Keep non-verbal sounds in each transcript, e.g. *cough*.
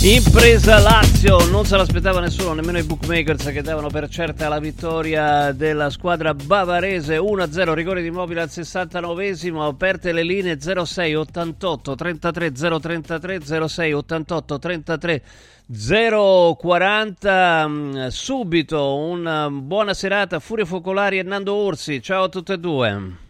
Impresa Lazio, non se l'aspettava nessuno, nemmeno i bookmakers che davano per certa la vittoria della squadra bavarese. 1-0, rigore di Mobile al 69esimo, aperte le linee 06 88 33 033 06 88 33 040 subito una buona serata Furio Focolari e Nando Orsi. Ciao a tutte e due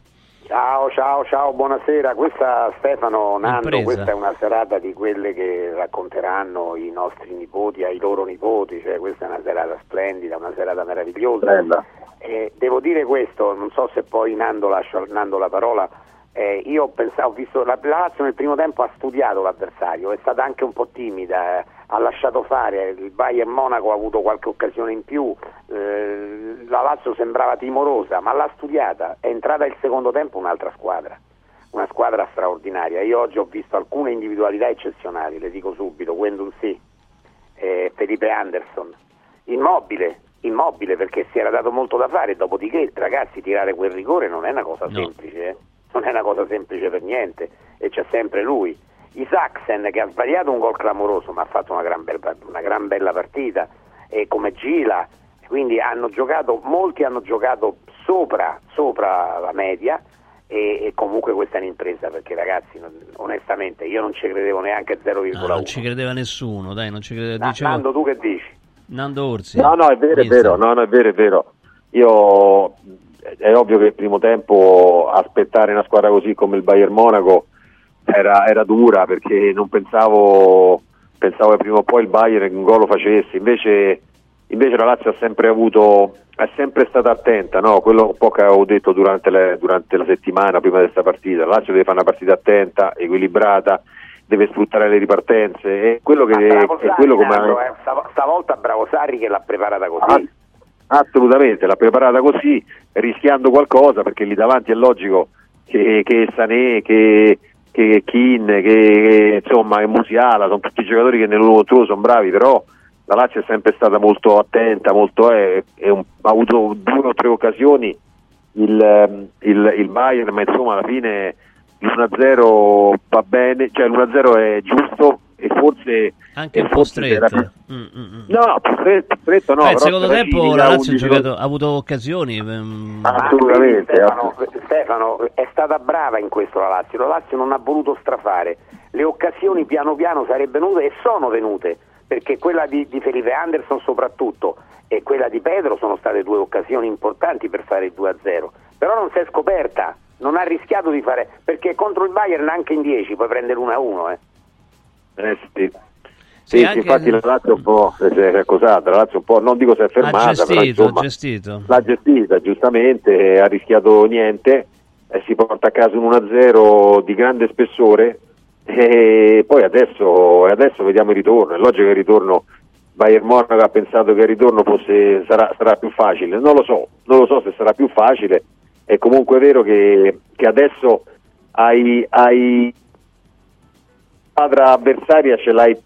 Ciao, ciao, ciao, buonasera. Questa Stefano Nando, Impresa. questa è una serata di quelle che racconteranno i nostri nipoti ai loro nipoti, cioè questa è una serata splendida, una serata meravigliosa. Eh, devo dire questo, non so se poi Nando lascio a Nando la parola. Eh, io ho, pensato, ho visto la Lazio nel primo tempo ha studiato l'avversario, è stata anche un po' timida, eh, ha lasciato fare, il Bayern Monaco ha avuto qualche occasione in più, eh, la Lazio sembrava timorosa, ma l'ha studiata, è entrata il secondo tempo un'altra squadra, una squadra straordinaria. Io oggi ho visto alcune individualità eccezionali, le dico subito, Wendon sì, eh, Felipe Anderson, immobile, immobile perché si era dato molto da fare, dopodiché ragazzi tirare quel rigore non è una cosa No. semplice, eh. Non è una cosa semplice per niente e c'è sempre lui. Isaacsen che ha sbagliato un gol clamoroso ma ha fatto una gran, bel- una gran bella partita e come Gila, quindi hanno giocato, molti hanno giocato sopra, sopra la media e, e comunque questa è un'impresa perché ragazzi non- onestamente io non ci credevo neanche a 0,1. No, non ci credeva nessuno dai non ci credeva Na- dicevo Nando tu che dici? Nando Orsi No, no, è vero, è vero, no, no, è vero, è vero. Io è ovvio che il primo tempo aspettare una squadra così come il Bayern Monaco era, era dura perché non pensavo, pensavo che prima o poi il Bayern un gol lo facesse, invece, invece la Lazio ha sempre avuto, è sempre stata attenta, no? quello un po' che avevo detto durante, le- durante la settimana prima di questa partita, la Lazio deve fare una partita attenta, equilibrata, deve sfruttare le ripartenze, è quello che, è Sarri, quello come... Nando, eh, stav- stavolta bravo Sarri che l'ha preparata così. Ah, assolutamente, l'ha preparata così, rischiando qualcosa, perché lì davanti è logico che, che Sané, che, che Kin, che, che, insomma, che Musiala, sono tutti giocatori che nell'uno contro sono bravi, però la Lazio è sempre stata molto attenta, molto, eh, un- ha avuto due o tre occasioni il, ehm, il, il Bayern, ma insomma alla fine l'1-0 va bene, cioè l'1-0 è giusto e forse... anche e un po' forse era stretto più- Mm, mm, mm. No, più stretto, stretto no. Beh, però secondo tempo la Lazio ha, 11 giocato- ha avuto occasioni. ehm, Assolutamente, Stefano, Stefano, è stata brava in questo la Lazio, la Lazio non ha voluto strafare, le occasioni piano piano sarebbero venute e sono venute, perché quella di, di Felipe Anderson soprattutto e quella di Pedro sono state due occasioni importanti per fare il 2-0, però non si è scoperta, non ha rischiato di fare, perché contro il Bayern anche in 10 puoi prendere 1-1. Eh. Eh, sì. Sì, infatti la Lazio un po' si è accosata, la Lazio un po', non dico si è fermata, ha gestito, però insomma gestito. l'ha gestita giustamente, ha rischiato niente, e si porta a casa un 1-0 di grande spessore e poi adesso, adesso vediamo il ritorno, è logico che il ritorno Bayern Monaco ha pensato che il ritorno fosse, sarà, sarà più facile, non lo so, non lo so se sarà più facile, è comunque vero che, che adesso hai, hai squadra avversaria ce l'hai,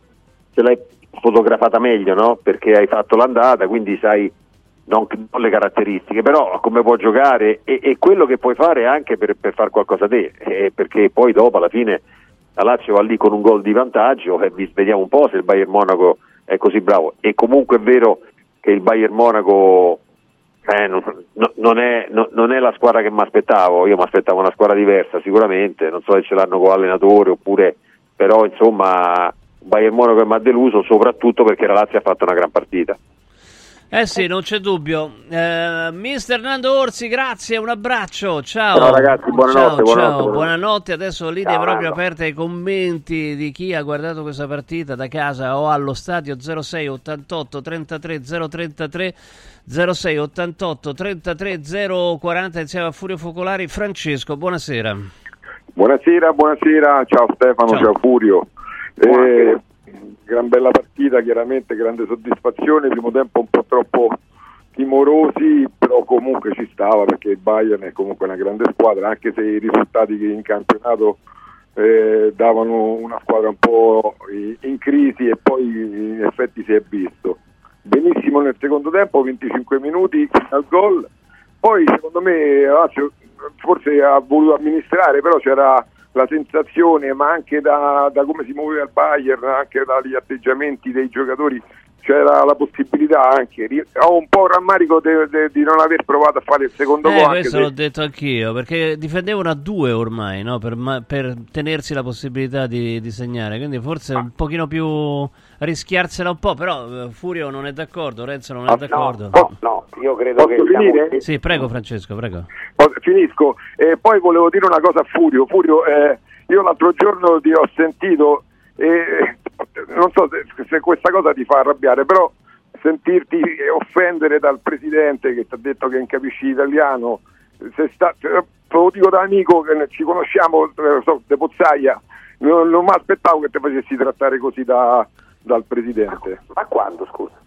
ce l'hai fotografata meglio, no? Perché hai fatto l'andata, quindi sai non, non le caratteristiche, però come può giocare e, e quello che puoi fare anche per, per fare qualcosa te, eh, perché poi dopo alla fine la Lazio va lì con un gol di vantaggio e vi- vediamo un po' se il Bayern Monaco è così bravo. E comunque è vero che il Bayern Monaco eh, non, no- non è, no- non è la squadra che mi aspettavo, io mi aspettavo una squadra diversa sicuramente, non so se ce l'hanno con l'allenatore oppure, però insomma Bayern Monaco che mi ha deluso soprattutto perché la Lazio ha fatto una gran partita. Eh sì, non c'è dubbio. Eh, Mister Nando Orsi, grazie, un abbraccio. Ciao. Ciao, ragazzi, buonanotte, Ciao, buonanotte, ciao, buonanotte. buonanotte. Adesso linee Ciao, proprio Nando. aperte ai commenti di chi ha guardato questa partita da casa o allo stadio 06 88 33 033 06 88 33 040 insieme a Furio Focolari. Francesco, buonasera. Buonasera, buonasera, ciao Stefano, Ciao. ciao, Furio. Eh, gran bella partita, chiaramente grande soddisfazione, primo tempo un po' troppo timorosi, però comunque ci stava perché il Bayern è comunque una grande squadra, anche se i risultati che in campionato eh, davano una squadra un po' in crisi e poi in effetti si è visto. Benissimo nel secondo tempo, 25 minuti al gol, poi secondo me Lazio forse ha voluto amministrare, però c'era la sensazione, ma anche da, da come si muoveva il Bayern, anche dagli atteggiamenti dei giocatori, c'era la possibilità anche. Ho un po' rammarico de, de, di non aver provato a fare il secondo eh, gol. Questo se... l'ho detto anch'io, perché difendevano a due ormai, no? per, per, tenersi la possibilità di, di, segnare. Quindi forse un pochino più rischiarsela un po', però eh, Furio non è d'accordo, Renzo non è Ah, d'accordo. No, no, io credo Posso che finire? siamo- Sì, prego Francesco, prego. Finisco. E poi volevo dire una cosa a Furio. Furio, eh, io l'altro giorno ti ho sentito, e non so se, se questa cosa ti fa arrabbiare, però sentirti offendere dal presidente che ti ha detto che non capisci l'italiano, se sta, te lo dico da amico che ci conosciamo, eh, so, de Pozzaia, non, non mi aspettavo che ti facessi trattare così da- dal presidente. Ma quando, scusa?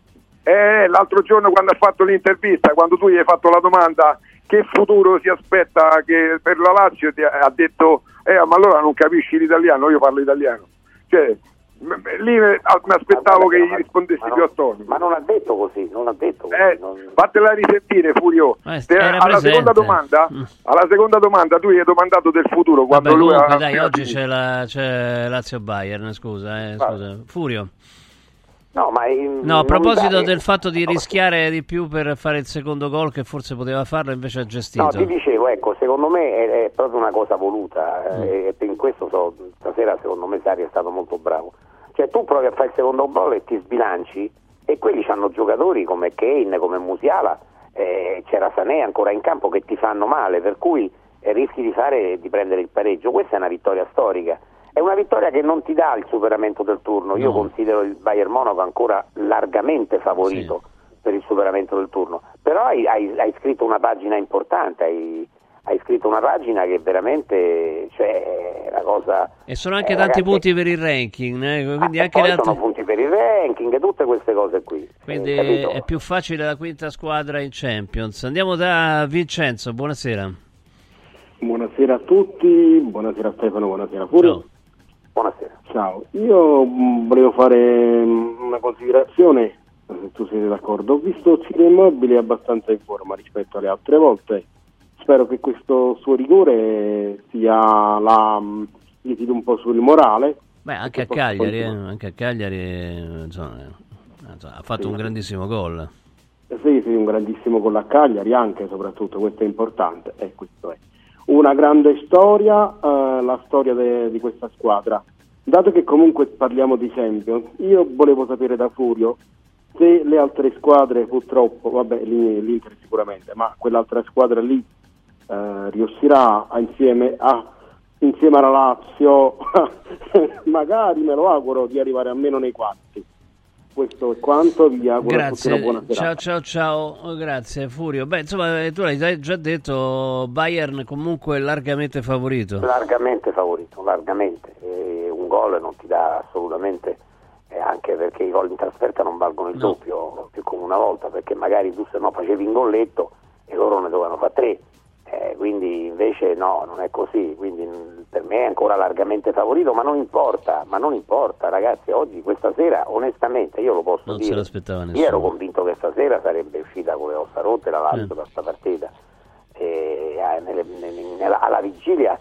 Eh, l'altro giorno quando ha fatto l'intervista, quando tu gli hai fatto la domanda che futuro si aspetta che per la Lazio, ti ha detto, eh, ma allora non capisci l'italiano, io parlo italiano. Cioè, lì mi mi aspettavo che gli rispondessi ma più a tono. Ma non ha detto così, non ha detto così. Eh, non- fatela risentire Furio. Eh, alla, seconda domanda, Mm. alla seconda domanda tu gli hai domandato del futuro quando Vabbè, lui comunque, ha dai, oggi c'è, la, c'è Lazio Bayern, scusa, eh, Vabbè. scusa. Furio. No, ma in- No, a proposito del fatto di No, rischiare di più per fare il secondo gol, che forse poteva farlo, invece ha No, gestito. ti dicevo, ecco, secondo me è, è proprio una cosa voluta Mm. eh, e in questo so- stasera secondo me Sari è stato molto bravo. Cioè tu provi a fare il secondo gol e ti sbilanci e quelli hanno giocatori come Kane, come Musiala, eh, c'era Sanè ancora in campo che ti fanno male, per cui eh, rischi di, fare, di prendere il pareggio. Questa è una vittoria storica. È una vittoria che non ti dà il superamento del turno. Io No. considero il Bayern Monaco ancora largamente favorito per il superamento del turno. Però hai, hai- hai scritto una pagina importante, hai, hai scritto una pagina che veramente cioè, è una cosa. E sono anche eh, tanti ragazzi, punti per il ranking, eh, quindi ah, anche le altre... sono punti per il ranking, tutte queste cose qui. Quindi eh, è più facile la quinta squadra in Champions. Andiamo da Vincenzo, buonasera. Buonasera a tutti, buonasera Stefano, buonasera Furio. Buonasera. Ciao, io mh, volevo fare mh, una considerazione, se tu sei d'accordo. Ho visto Ciro Immobile abbastanza in forma rispetto alle altre volte. Spero che questo suo rigore sia la, gli tiri un po' sul morale. Beh, anche a Cagliari, eh, anche a Cagliari eh, insomma, eh, insomma, ha fatto Sì. un grandissimo gol. Sì, sì, un grandissimo gol a Cagliari anche, soprattutto, questo è importante. E questo è. Una grande storia, eh, la storia de- di questa squadra. Dato che comunque parliamo di Champions, io volevo sapere da Furio se le altre squadre purtroppo, vabbè l'I- l'Inter sicuramente, ma quell'altra squadra lì eh, riuscirà insieme, a, insieme alla Lazio, *laughs* magari me lo auguro, di arrivare almeno nei quarti. Questo è quanto, vi auguro tutti una Grazie, buona serata. ciao ciao ciao, Oh, grazie Furio. Beh, insomma, eh, tu l'hai già detto, Bayern comunque largamente favorito. Largamente favorito, largamente. E un gol non ti dà assolutamente, eh, anche perché i gol in trasferta non valgono il No. doppio più come una volta, perché magari tu se no facevi un golletto e loro ne dovevano fare tre. Eh, quindi invece no, non è così, quindi per me è ancora largamente favorito, ma non importa, ma non importa ragazzi, oggi questa sera onestamente io lo posso Non dire, io ero convinto che stasera sarebbe uscita con le ossa rotte la Lazio Eh. da questa partita. E eh, nelle- nella- alla vigilia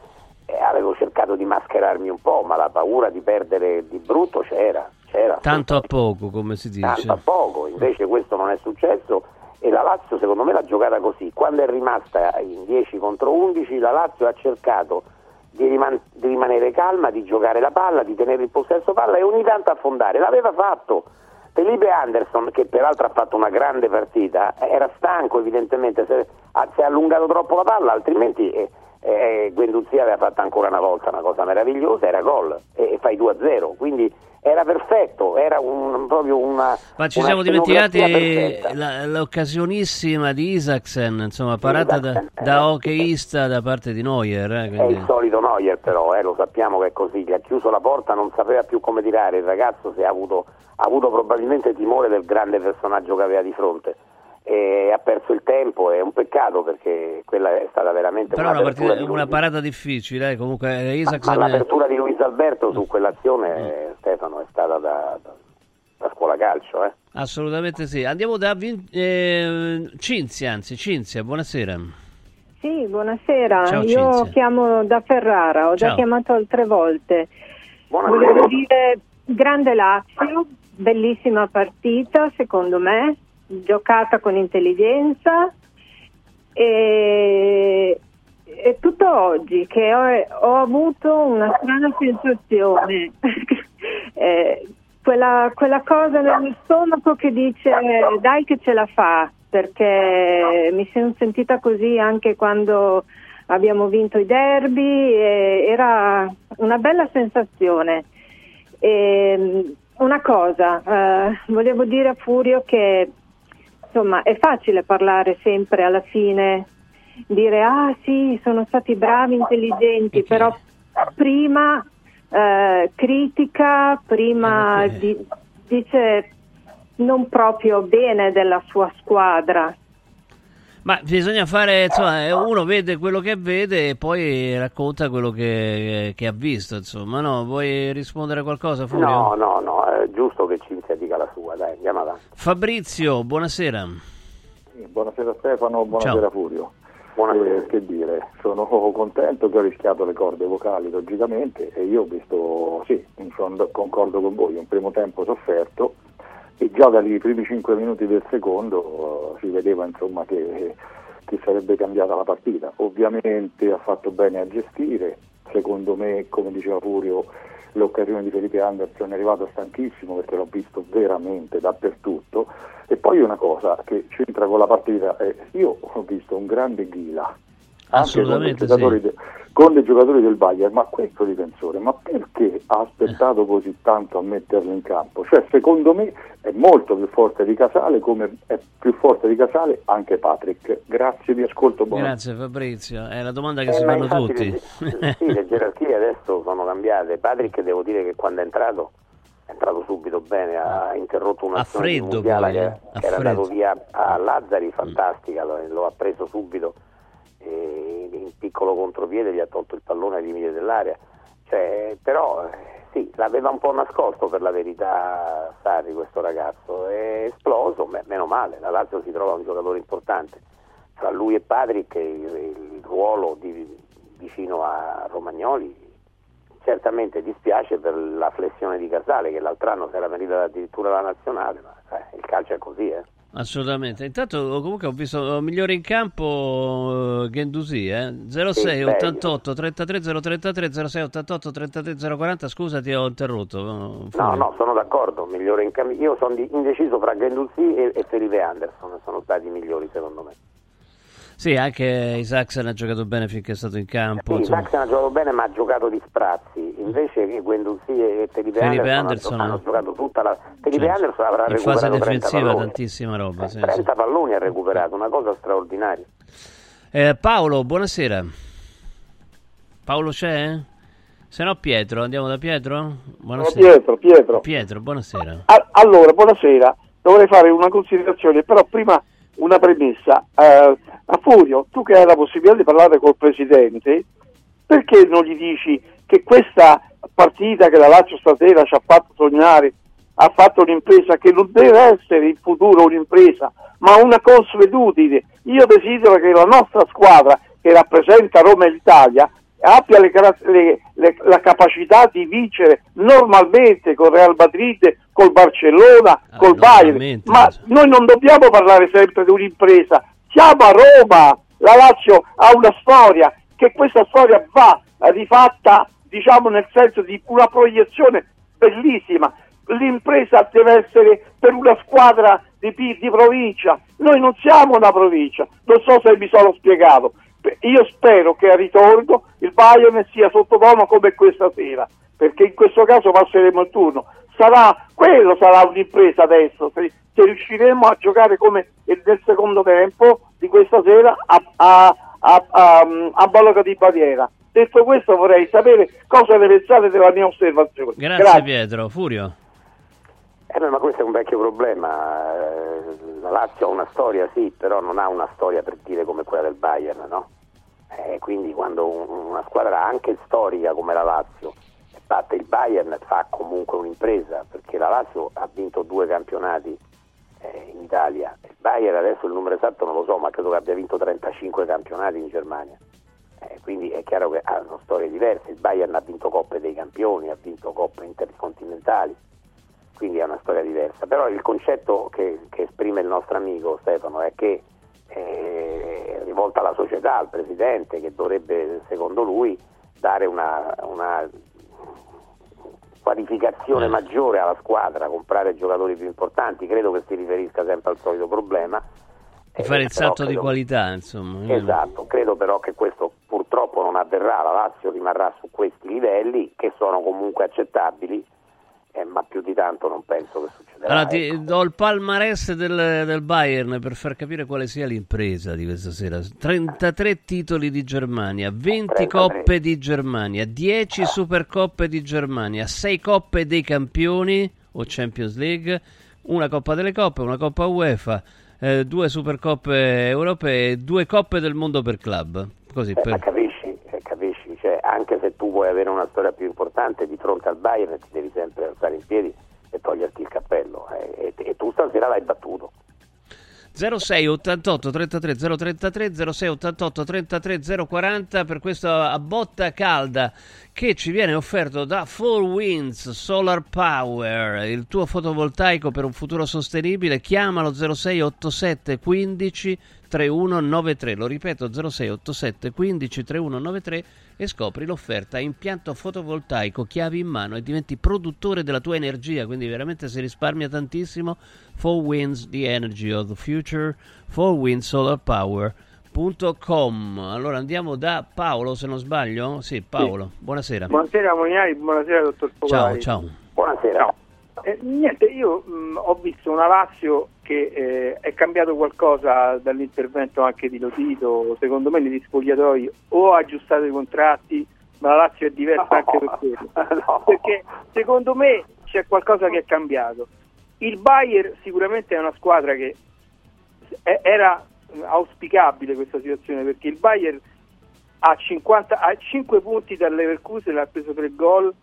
eh, avevo cercato di mascherarmi un po', ma la paura di perdere di brutto c'era, c'era Tanto a poco, come si dice. tanto a poco, invece questo non è successo. E la Lazio secondo me l'ha giocata così, quando è rimasta in 10 contro 11 la Lazio ha cercato di, riman- di rimanere calma, di giocare la palla, di tenere il possesso palla e ogni tanto affondare, l'aveva fatto. Felipe Anderson, che peraltro ha fatto una grande partita, era stanco evidentemente, si è allungato troppo la palla, altrimenti eh, eh, Guendouzi aveva fatto ancora una volta una cosa meravigliosa, era gol e, e fai 2-0, quindi era perfetto, era un- proprio una... Ma ci una siamo dimenticati la- l'occasionissima di Isaacsen, insomma, parata da, Isaacsen, eh. da hockeyista da parte di Neuer. eh, È quindi- il solito Neuer però, eh, lo sappiamo che è così, gli ha chiuso la porta, non sapeva più come tirare, il ragazzo si è avuto, ha avuto probabilmente timore del grande personaggio che aveva di fronte e ha perso il tempo, è un peccato perché quella è stata veramente Però una, partita, di una parata difficile, eh, comunque ma, Isaacsen... ma l'apertura di Luis Alberto su quell'azione, eh, Stefano, è stata da, da- da scuola calcio. Eh. Assolutamente sì. Andiamo da Vin- eh, Cinzia, anzi Cinzia, buonasera. Sì, buonasera. Ciao, Io Cinzia. chiamo da Ferrara, ho Ciao. già chiamato altre volte. Buonasera. Volevo dire grande Lazio, bellissima partita secondo me, giocata con intelligenza e, e tutto oggi che ho, ho avuto una strana sensazione, *laughs* Eh, quella, quella cosa nello stomaco che dice dai che ce la fa, perché mi sono sentita così anche quando abbiamo vinto i derby, era una bella sensazione. E, una cosa, eh, volevo dire a Furio che insomma è facile parlare sempre alla fine, dire ah sì, sono stati bravi, intelligenti, però prima eh, critica, prima di- dice non proprio bene della sua squadra. Ma bisogna fare, insomma, eh, uno vede quello che vede e poi racconta quello che, che ha visto, insomma, no? Vuoi rispondere a qualcosa, Furio? No, no, no, è giusto che Cinzia sua, dai, andiamo avanti. Fabrizio, buonasera. Buonasera Stefano, buonasera Ciao. Furio. Buonasera. Eh, che dire, sono contento che ho rischiato le corde vocali logicamente e io ho visto, sì, sono- concordo con voi, un primo tempo sofferto e già dai primi 5 minuti del secondo eh, si vedeva insomma che, che sarebbe cambiata la partita. Ovviamente ha fatto bene a gestire, secondo me come diceva Furio l'occasione di Felipe Anderson è arrivato stanchissimo perché l'ho visto veramente dappertutto. E poi una cosa che c'entra con la partita è io ho visto un grande Ghila anche con dei, Assolutamente giocatori sì. de- con dei giocatori del Bayern ma questo difensore ma perché ha aspettato così tanto a metterlo in campo cioè secondo me è molto più forte di Casale come è più forte di Casale anche Patrick grazie vi ascolto buona Grazie Fabrizio, è la domanda che Eh, si fanno tutti. Le, sì, le gerarchie adesso sono cambiate. Patrick devo dire che quando è entrato è entrato subito bene, ha interrotto A un'azione di freddo poi, che, eh, a che era freddo. andato via a Lazzari, fantastica, lo, lo ha preso subito in piccolo contropiede gli ha tolto il pallone ai limiti dell'area. Cioè, però eh, sì, l'aveva un po' nascosto per la verità Sarri questo ragazzo, è esploso, beh, meno male, la Lazio si trova un giocatore importante tra lui e Patrick il, il ruolo di- vicino a Romagnoli certamente dispiace per la flessione di Casale che l'altro anno si era meritato addirittura la nazionale ma eh, il calcio è così eh. Assolutamente. Intanto comunque ho visto eh, migliore in campo eh, Gendusi, eh? 06 Sì, 88 33 033 06 88 33 040. Scusa, ti ho interrotto. eh, no no sono d'accordo migliore in campo io sono indeciso fra Gendouzi e, e Felipe Anderson sono stati i migliori secondo me Sì, anche Isaacsen ha giocato bene finché è stato in campo. sì. Saxon ha giocato bene ma ha giocato di sprazzi invece che Guendouzi e Felipe, Felipe Anderson, Anderson, hanno eh. giocato tutta la Felipe Certo. Anderson avrà in fase recuperato 30 difensiva palloni. tantissima roba. sì, 30 sì. palloni ha recuperato una cosa straordinaria Eh, Paolo, buonasera. Paolo c'è? Se no Pietro, andiamo da Pietro? Buonasera. Pietro, Pietro. Pietro, buonasera. Allora, buonasera. Dovrei fare una considerazione, però prima una premessa. Eh, a Furio, tu che hai la possibilità di parlare col Presidente, perché non gli dici che questa partita che la Lazio stasera ci ha fatto sognare, ha fatto un'impresa che non deve essere in futuro un'impresa, ma una consuetudine. Io desidero che la nostra squadra, che rappresenta Roma e l'Italia, abbia le le- le- la capacità di vincere normalmente con Real Madrid, col Barcellona, Ah, col Bayern, ma sì. noi non dobbiamo parlare sempre di un'impresa, siamo a Roma, la Lazio ha una storia, che questa storia va rifatta diciamo nel senso di una proiezione bellissima, l'impresa deve essere per una squadra di, di provincia, noi non siamo una provincia, non so se mi sono spiegato, io spero che a ritorno il Bayern sia sottotono come questa sera, perché in questo caso passeremo il turno. Sarà, quello sarà un'impresa adesso, se, se riusciremo a giocare come nel secondo tempo di questa sera a, a, a, a, a Bologna di Baviera. Detto questo vorrei sapere cosa ne pensate della mia osservazione. Grazie, Pietro. Furio. Eh beh, ma questo è un vecchio problema. Eh, La Lazio ha una storia, sì, però non ha una storia per dire come quella del Bayern, no? Eh, quindi quando un- una squadra anche storica come la Lazio batte il Bayern fa comunque un'impresa, perché la Lazio ha vinto due campionati eh, in Italia. Il Bayern adesso il numero esatto non lo so, ma credo che abbia vinto 35 campionati in Germania. Eh, quindi è chiaro che hanno storie diverse. Il Bayern ha vinto Coppe dei Campioni, ha vinto Coppe intercontinentali, quindi è una storia diversa. Però il concetto che, che esprime il nostro amico Stefano è che eh, rivolta alla società, al presidente, che dovrebbe, secondo lui, dare una, una qualificazione Eh. maggiore alla squadra, comprare giocatori più importanti. Credo che si riferisca sempre al solito problema. Di Eh, fare il salto di credo- qualità, insomma. Io- Esatto, credo però che questo purtroppo non avverrà, la Lazio rimarrà su questi livelli che sono comunque accettabili, eh, ma più di tanto non penso che succederà. Allora ti ecco. do il palmarès del, del Bayern per far capire quale sia l'impresa di questa sera. 33 titoli di Germania, 20 33. coppe di Germania, 10 supercoppe di Germania, 6 coppe dei campioni o Champions League, una coppa delle coppe, una coppa UEFA, eh, due supercoppe europee, due coppe del mondo per club. Così Eh, per... anche se tu vuoi avere una storia più importante di fronte al Bayern ti devi sempre alzare in piedi e toglierti il cappello eh, e, e tu stasera l'hai battuto. 06 88 33 033 06 88 33 040 per questa botta calda che ci viene offerto da Four Winds Solar Power, il tuo fotovoltaico per un futuro sostenibile. Chiamalo 06 87 15 3193. Lo ripeto 06 87 15 3193 e scopri l'offerta impianto fotovoltaico, chiavi in mano e diventi produttore della tua energia, quindi veramente si risparmia tantissimo. 4Winds, the energy of the future, 4windsolarpower.com. Allora andiamo da Paolo, se non sbaglio. Sì, Paolo, buonasera. Buonasera Molinari, buonasera dottor Ciao, Focolari. ciao. Buonasera. Eh, niente, io mh, ho visto una Lazio che eh, è cambiato qualcosa dall'intervento anche di Lotito, secondo me negli spogliatoi o ha aggiustato i contratti, ma la Lazio è diversa anche per quello. *laughs* No. Perché secondo me c'è qualcosa che è cambiato. Il Bayern sicuramente è una squadra che è- era auspicabile questa situazione perché il Bayern ha, 50, ha 5 punti dal Leverkusen, ha preso 3 gol,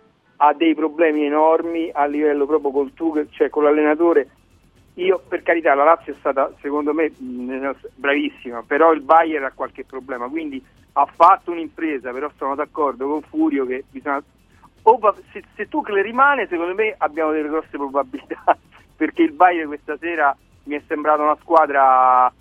ha dei problemi enormi a livello proprio col Tuchel, cioè con l'allenatore. Io per carità la Lazio è stata secondo me bravissima, però il Bayern ha qualche problema, quindi ha fatto un'impresa, però sono d'accordo con Furio che bisogna o va- se, se Tuchel rimane secondo me abbiamo delle grosse probabilità *laughs* perché il Bayern questa sera mi è sembrata una squadra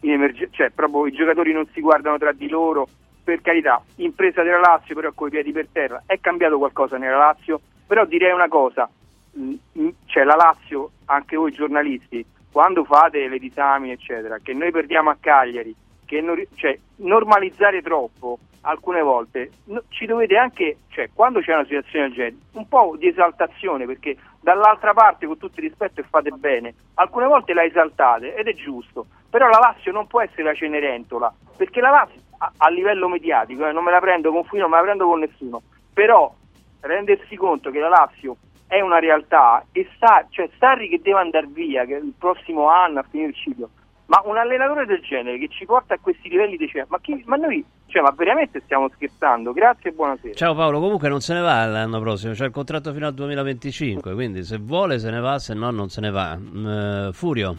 in emergenza, cioè proprio i giocatori non si guardano tra di loro, per carità, impresa della Lazio però coi piedi per terra, è cambiato qualcosa nella Lazio, però direi una cosa, mh, mh, cioè la Lazio, anche voi giornalisti, quando fate le disamine eccetera, che noi perdiamo a Cagliari, che non cioè, normalizzare troppo alcune volte no- ci dovete anche, cioè quando c'è una situazione del genere, un po' di esaltazione perché dall'altra parte con tutto il rispetto e fate bene, alcune volte la esaltate ed è giusto, però la Lazio non può essere la Cenerentola, perché la Lazio a, a livello mediatico, eh, non me la prendo con Fuino, non me la prendo con nessuno, però rendersi conto che la Lazio è una realtà e sa, cioè Sarri che deve andare via, che il prossimo anno a finire il ciclo, ma un allenatore del genere che ci porta a questi livelli di cioè, ma, chi, ma noi, cioè, ma veramente stiamo scherzando? Grazie e buonasera. Ciao Paolo, comunque non se ne va l'anno prossimo, c'è il contratto fino al 2025, quindi se vuole se ne va, se no non se ne va. Mm, Furio.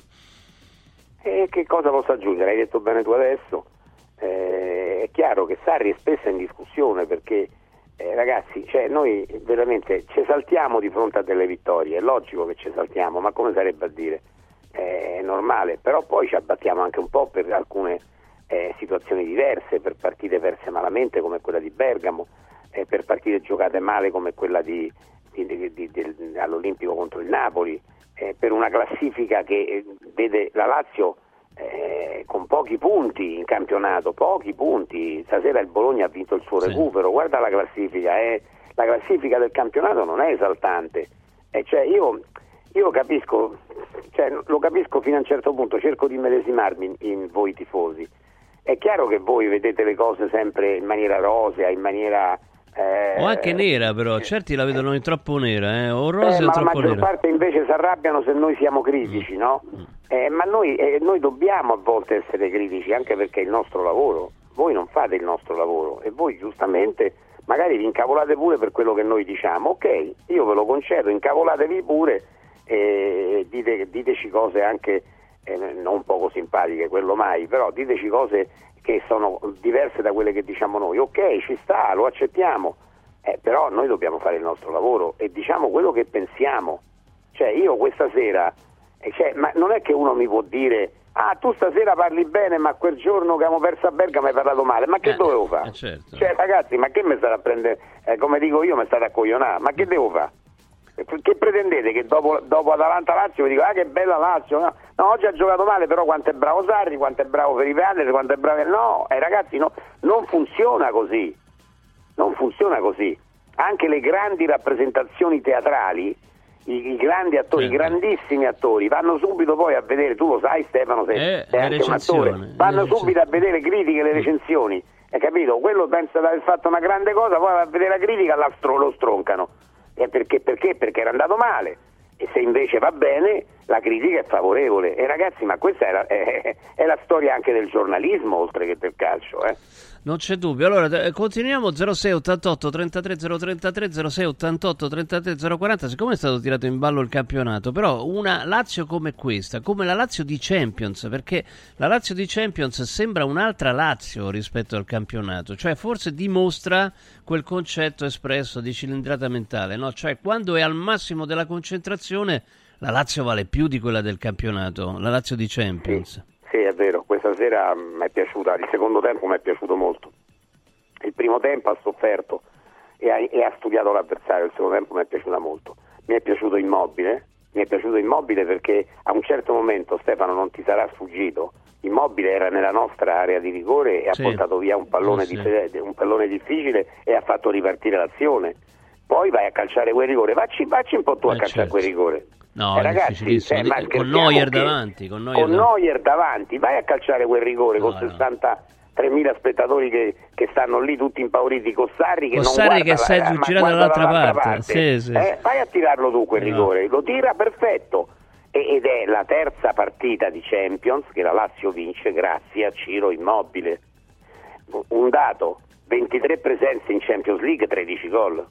E che cosa posso aggiungere? Hai detto bene tu adesso. Eh, è chiaro che Sarri è spesso in discussione perché eh, ragazzi, cioè, noi veramente ci esaltiamo di fronte a delle vittorie, è logico che ci esaltiamo, ma come sarebbe a dire? Eh, è normale, però poi ci abbattiamo anche un po' per alcune eh, situazioni diverse, per partite perse malamente come quella di Bergamo, eh, per partite giocate male come quella di, di- di- all'Olimpico contro il Napoli, eh, per una classifica che eh, vede la Lazio eh, con pochi punti in campionato, pochi punti. Stasera il Bologna ha vinto il suo Sì. recupero, guarda la classifica, eh, la classifica del campionato non è esaltante. Eh, cioè io, io capisco, cioè, lo capisco fino a un certo punto, cerco di medesimarmi in, in voi tifosi. È chiaro che voi vedete le cose sempre in maniera rosea, in maniera Eh, O anche nera però, certi la vedono in troppo nera, eh? o rosa eh, o ma la troppo maggior nera. parte invece si arrabbiano se noi siamo critici, no? Eh, ma noi, eh, noi dobbiamo a volte essere critici anche perché è il nostro lavoro. Voi non fate il nostro lavoro e voi giustamente magari vi incavolate pure per quello che noi diciamo. Ok, io ve lo concedo, incavolatevi pure e dite- diteci cose anche eh, non poco simpatiche, quello mai, però diteci cose che sono diverse da quelle che diciamo noi. Ok, ci sta, lo accettiamo. Eh, però noi dobbiamo fare il nostro lavoro e diciamo quello che pensiamo. Cioè io questa sera, cioè, ma non è che uno mi può dire, ah tu stasera parli bene ma quel giorno che abbiamo perso a Bergamo hai parlato male, ma che Eh, dovevo fare? eh, certo. Cioè ragazzi, ma che mi state a prendere, eh, come dico io, mi state a coglionare, ma che devo fare? Che pretendete che dopo, dopo Atalanta-Lazio vi dico, ah che bella Lazio, no, no, oggi ha giocato male, però quanto è bravo Sarri, quanto è bravo Felipe Anderson, quanto è bravo... No, eh, ragazzi, no, non funziona così non funziona così. Anche le grandi rappresentazioni teatrali, i, i grandi attori, i Certo. grandissimi attori, vanno subito poi a vedere, tu lo sai Stefano, sei, Eh, sei anche un attore, vanno recensioni. subito a vedere critiche, le recensioni, hai capito? Quello pensa di aver fatto una grande cosa, poi va a vedere la critica lo stroncano. E perché? Perché? Perché era andato male. E se invece va bene, la critica è favorevole. E ragazzi, ma questa è la, è- è la storia anche del giornalismo, oltre che del calcio. Eh? Non c'è dubbio. Allora, eh, continuiamo 06 88 33 033 06 88 33 040. Siccome è stato tirato in ballo il campionato, però una Lazio come questa, come la Lazio di Champions, perché la Lazio di Champions sembra un'altra Lazio rispetto al campionato, cioè forse dimostra quel concetto espresso di cilindrata mentale, no? Cioè quando è al massimo della concentrazione la Lazio vale più di quella del campionato, la Lazio di Champions. Sì, è vero, questa sera mi è piaciuta, il secondo tempo mi è piaciuto molto. Il primo tempo ha sofferto e ha, e ha studiato l'avversario, il secondo tempo mi è piaciuta molto. Mi è piaciuto Immobile, mi è piaciuto Immobile perché a un certo momento Stefano non ti sarà sfuggito. Immobile era nella nostra area di rigore e Sì. ha portato via un pallone, Eh, sì. di- un pallone difficile e ha fatto ripartire l'azione. Poi vai a calciare quel rigore, vacci, vacci un po' tu a Eh, calciare certo. quel rigore. No, Eh, ragazzi, cioè, Con Neuer davanti, con Neuer con davanti. Neuer davanti, vai a calciare quel rigore No, con no. 63.000 spettatori che, che stanno lì tutti impauriti con Sarri che Con non guarda che si è girato dall'altra parte. Sì, sì, Eh, vai a tirarlo tu quel No. rigore, lo tira perfetto E- ed è la terza partita di Champions che la Lazio vince grazie a Ciro Immobile. Un dato, 23 presenze in Champions League, 13 gol.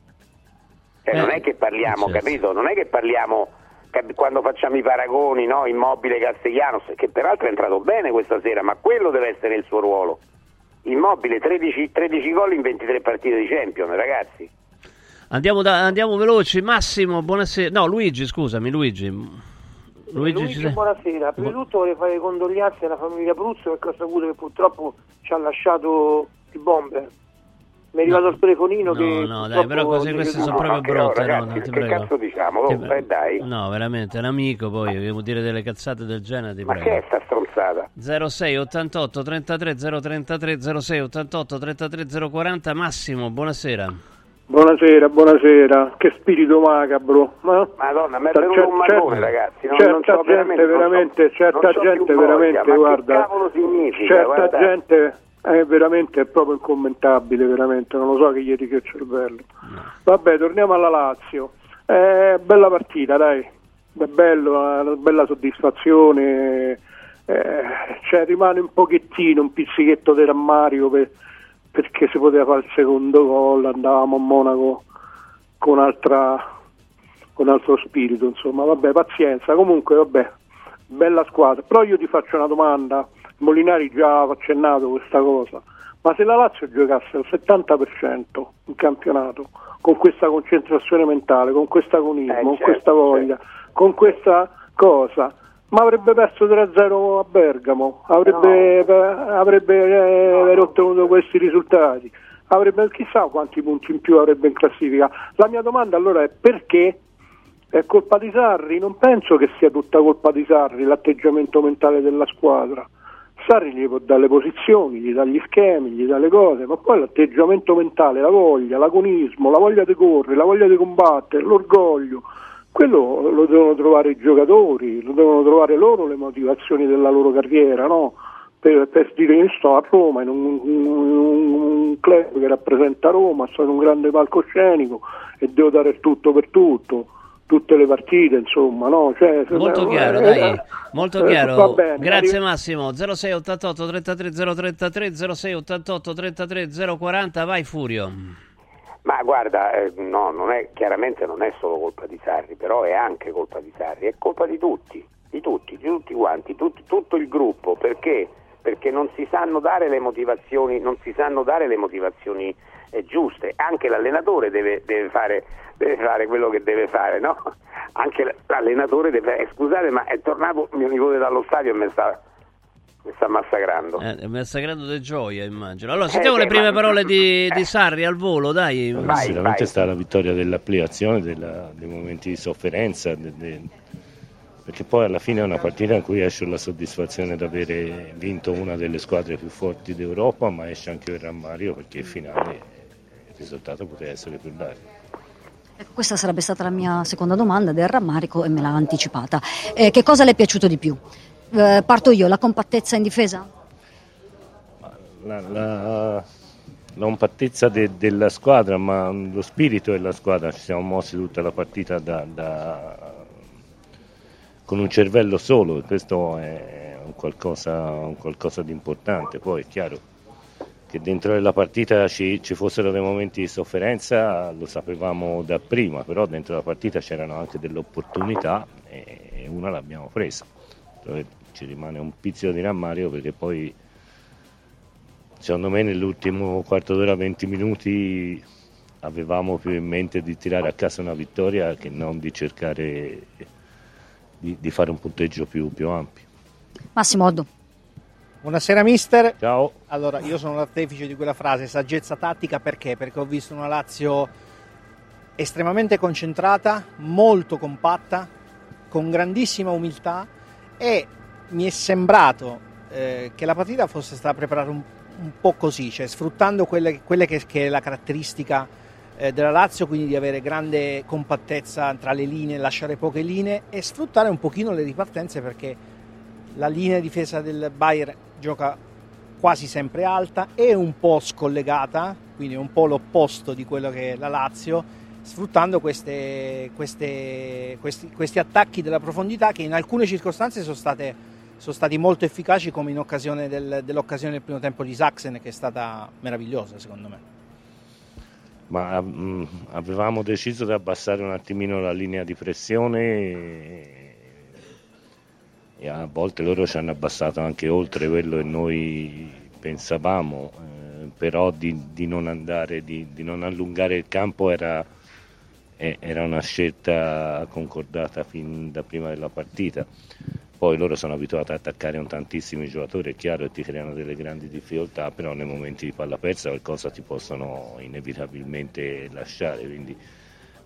Cioè, Eh, non è che parliamo, certo. capito? Non è che parliamo cap- quando facciamo i paragoni, no? Immobile Castellanos, che peraltro è entrato bene questa sera, ma quello deve essere il suo ruolo. Immobile 13, 13 gol in 23 partite di Champions, ragazzi. Andiamo, da- andiamo veloci. Massimo, buonasera. No, Luigi, scusami, Luigi. Luigi, Luigi, buonasera. Prima di tutto vorrei fare condoglianze alla famiglia Pruzzo perché ho saputo che purtroppo ci ha lasciato il bomber. Mi è arrivato il telefonino No, che no, dai, però cose queste sono no. proprio ma no, brutte. no, ragazzi, no, ti che prego. cazzo diciamo? Oh, Ti- eh, dai. No, veramente, un amico poi, devo dire delle cazzate del genere, ti Ma prego. che è sta stronzata? 06 88 33 033 06 88 33 040 Massimo, buonasera. Buonasera, buonasera, che spirito macabro. Ma Madonna, mi è venuto un cer- marrone, ragazzi. Non, certa non c'ho gente veramente, non veramente, c'ho- certa non c'ho gente voglia. veramente, Ma guarda, che cavolo significa? certa Guarda. gente è veramente è proprio incommentabile, veramente, non lo so che gli dica il cervello. Vabbè, torniamo alla Lazio. Eh, bella partita, dai, bello, una bella soddisfazione. Eh, cioè, rimane un pochettino, un pizzichetto di rammarico per- perché si poteva fare il secondo gol, andavamo a Monaco con, altra, con altro spirito, insomma, vabbè, pazienza, comunque, vabbè, bella squadra. Però io ti faccio una domanda, Molinari già ha accennato questa cosa, ma se la Lazio giocasse al 70% in campionato, con questa concentrazione mentale, con questo agonismo, Eh, con certo, questa voglia, con questa cosa, ma avrebbe perso 3-0 a Bergamo, avrebbe, avrebbe eh, ottenuto questi risultati, avrebbe chissà quanti punti in più avrebbe in classifica. La mia domanda allora è perché è colpa di Sarri? Non penso che sia tutta colpa di Sarri l'atteggiamento mentale della squadra. Sarri gli può dare le posizioni, gli dà gli schemi, gli dà le cose, ma poi l'atteggiamento mentale, la voglia, l'agonismo, la voglia di correre, la voglia di combattere, l'orgoglio, quello lo devono trovare i giocatori, lo devono trovare loro le motivazioni della loro carriera, no? per, per dire io sto a Roma in un, un- un club che rappresenta Roma, in un grande palcoscenico e devo dare tutto per tutto, tutte le partite, insomma, no? Cioè, se- Molto chiaro, eh, dai, molto eh, chiaro. bene, Grazie arri- Massimo. 0688 33 033 0688 33 040, vai Furio. Ma guarda, eh, no, non è, chiaramente non è solo colpa di Sarri, però è anche colpa di Sarri, è colpa di tutti, di tutti, di tutti quanti, tut- tutto il gruppo, perché? Perché non si sanno dare le motivazioni, non si sanno dare le motivazioni giuste, anche l'allenatore deve, deve fare, deve fare quello che deve fare, no? *laughs* Anche l'allenatore deve, eh, scusate ma è tornato mio nipote dallo stadio e mi sta, mi sta massacrando. Eh, massacrando di gioia, immagino. Allora, sentiamo Eh, le prime ma- parole di, *laughs* di Sarri al volo, dai. Vai, Sicuramente vai. è stata la vittoria dell'applicazione, della- dei momenti di sofferenza, de- de- perché poi alla fine è una partita in cui esce la soddisfazione di avere vinto una delle squadre più forti d'Europa, ma esce anche il rammario perché il finale il risultato poteva essere più largo. Ecco, questa sarebbe stata la mia seconda domanda del rammarico e me l'ha anticipata. Eh, che cosa le è piaciuto di più? Eh, parto io, la compattezza in difesa? La, la- la compattezza de- della squadra, ma lo spirito della squadra, ci siamo mossi tutta la partita da- da- con un cervello solo, questo è un qualcosa, un qualcosa di importante. Poi è chiaro che dentro della partita ci, ci fossero dei momenti di sofferenza, lo sapevamo da prima, però dentro la partita c'erano anche delle opportunità e una l'abbiamo presa. Dove ci rimane un pizzico di rammario perché poi secondo me nell'ultimo quarto d'ora, 20 minuti avevamo più in mente di tirare a casa una vittoria che non di cercare di, di fare un punteggio più, più ampio. Massimo Oddo. Buonasera mister. Ciao. Allora, io sono l'artefice di quella frase, saggezza tattica perché? Perché ho visto una Lazio estremamente concentrata, molto compatta, con grandissima umiltà e mi è sembrato eh, che la partita fosse stata preparata un, un po' così, cioè sfruttando quelle, quelle che, che è la caratteristica eh, della Lazio, quindi di avere grande compattezza tra le linee, lasciare poche linee e sfruttare un pochino le ripartenze perché la linea di difesa del Bayern gioca quasi sempre alta e un po' scollegata, quindi un po' l'opposto di quello che è la Lazio, sfruttando queste- queste- questi, questi attacchi della profondità che in alcune circostanze sono, state, sono stati molto efficaci, come in occasione del- dell'occasione del primo tempo di Saxen, che è stata meravigliosa secondo me. Ma mm, avevamo deciso di abbassare un attimino la linea di pressione e a volte loro ci hanno abbassato anche oltre quello che noi pensavamo, eh, però di, di non andare, di, di non allungare il campo era, eh, era una scelta concordata fin da prima della partita. Poi loro sono abituati ad attaccare un tantissimi giocatori, è chiaro che ti creano delle grandi difficoltà, però nei momenti di palla persa qualcosa ti possono inevitabilmente lasciare. Quindi,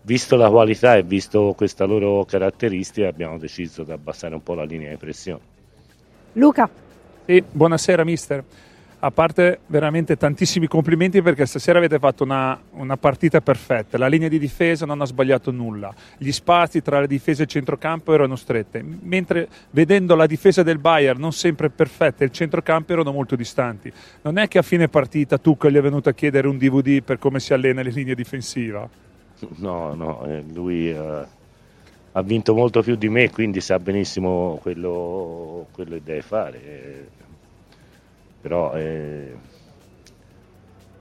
visto la qualità e visto questa loro caratteristica, abbiamo deciso di abbassare un po' la linea di pressione. Luca. Sì, buonasera mister. A parte veramente tantissimi complimenti perché stasera avete fatto una, una partita perfetta. La linea di difesa non ha sbagliato nulla. Gli spazi tra le difese e il centrocampo erano strette. Mentre vedendo la difesa del Bayern non sempre perfetta e il centrocampo erano molto distanti. Non è che a fine partita Tuchel gli è venuto a chiedere un DVD per come si allena le linee difensive. No, no, eh, lui eh, ha vinto molto più di me, quindi sa benissimo quello, quello che deve fare. eh. Però eh,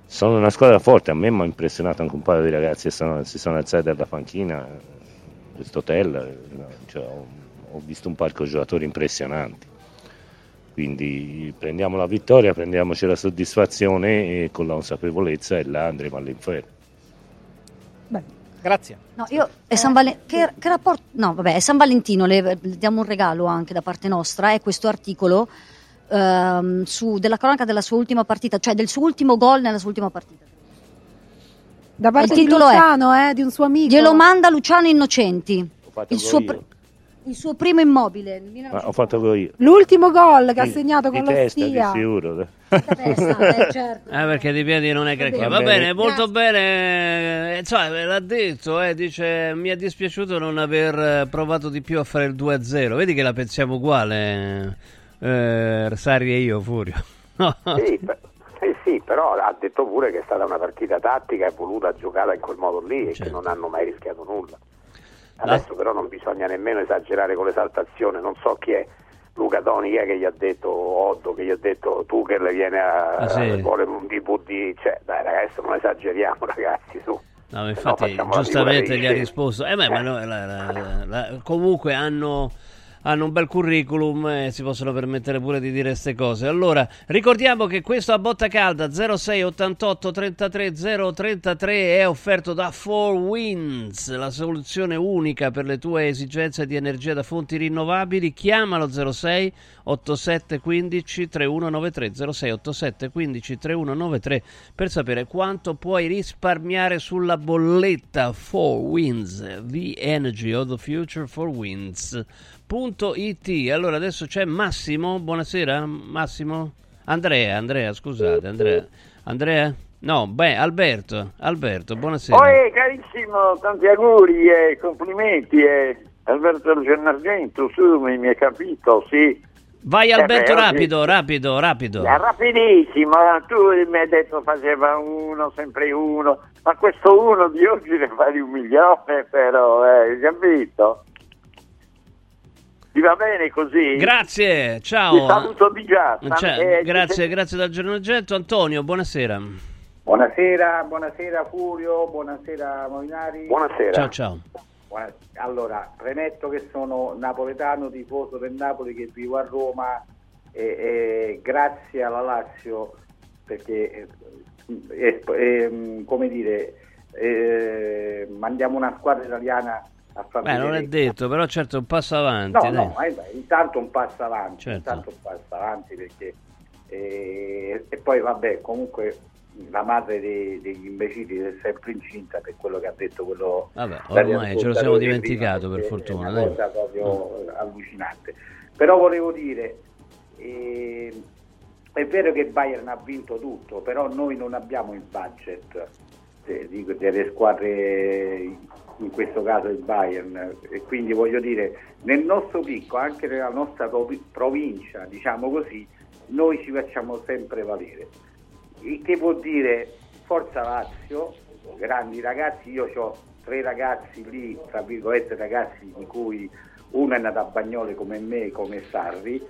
sono una squadra forte, a me mi ha impressionato anche un paio di ragazzi che sono- si sono alzati dalla panchina, eh, questo hotel, cioè, ho, ho visto un parco giocatori impressionanti. Quindi prendiamo la vittoria, prendiamoci la soddisfazione e con la consapevolezza e là andremo all'inferno. Grazie. No, io è San Valen- che, che rapporto? No, vabbè, è San Valentino, le, le diamo un regalo anche da parte nostra, è questo articolo ehm, su- della cronaca della sua ultima partita, cioè del suo ultimo gol nella sua ultima partita. Da parte Il di titolo è- Luciano, eh, di un suo amico. Glielo manda Luciano Innocenti, il suo, pr- il suo primo immobile. Ma ho fatto io. L'ultimo gol che ha Di- segnato con testa, di l'Ostia. Eh, *laughs* certo. Eh, perché di piedi non è granché. Va Va bene. bene, molto bene. Eh, Insomma, ve l'ha detto, eh, dice mi è dispiaciuto non aver eh, provato di più a fare il 2-0. Vedi che la pensiamo uguale. eh, Sarri e io, Furio. *laughs* No. Sì, beh, sì, sì, però ha detto pure che è stata una partita tattica e voluta giocata in quel modo lì e Certo. che non hanno mai rischiato nulla. Adesso però non bisogna nemmeno esagerare con l'esaltazione, non so chi è Luca Toni, che gli ha detto Oddo, che gli ha detto tu che le viene a Ah, sì. vuole un DVD, cioè dai ragazzi non esageriamo *laughs* ragazzi su. No, infatti, la giustamente gli ha risposto. Eh, beh, ma no, la- la- la- la- comunque hanno, hanno un bel curriculum e si possono permettere pure di dire queste cose. Allora, ricordiamo che questo a botta calda 06 88 33 033 è offerto da 4Winds, la soluzione unica per le tue esigenze di energia da fonti rinnovabili. Chiamalo 06 87 15 3193 06 87 15 3193 per sapere quanto puoi risparmiare sulla bolletta 4Winds, the energy of the future 4Winds.it. Allora adesso c'è Massimo, buonasera Massimo. Andrea, Andrea, scusate, Andrea. Andrea? No, beh, Alberto, Alberto, buonasera. Poi carissimo, tanti auguri e complimenti. eh. Alberto Luciano Argento, su, mi mi hai capito, sì. Vai Eh, Alberto, beh, oggi- rapido, rapido, rapido. È rapidissimo, tu mi hai detto faceva uno, sempre uno, ma questo uno di oggi ne fai un milione però, eh, hai capito? Ti va bene così? Grazie, ciao. Ti saluto di già. Cioè, Eh, grazie, ti- grazie dal giorno Argento. Antonio, buonasera. Buonasera, buonasera Furio, buonasera Molinari. Ciao, ciao. Buona- Allora, premetto che sono napoletano, tifoso del Napoli che vivo a Roma e, e grazie alla Lazio perché, eh, eh, eh, come dire, mandiamo una squadra italiana a far Beh, non è detto, però certo un passo avanti. No, dai. no, eh, beh, intanto un passo avanti, Certo. intanto un passo avanti perché eh, e poi vabbè, comunque la madre dei- degli imbecilli è sempre incinta per quello che ha detto quello Vabbè, ormai ce lo siamo dimenticato, prima, per fortuna, È dai. una cosa proprio allucinante. Però volevo dire, eh, è vero che Bayern ha vinto tutto, però noi non abbiamo il budget eh, delle squadre, in questo caso il Bayern, e quindi voglio dire, nel nostro picco, anche nella nostra provi- provincia, diciamo così, noi ci facciamo sempre valere. Il che vuol dire Forza Lazio, grandi ragazzi, io ho tre ragazzi lì, tra virgolette ragazzi di cui uno è nato a Bagnole come me, come Sarri,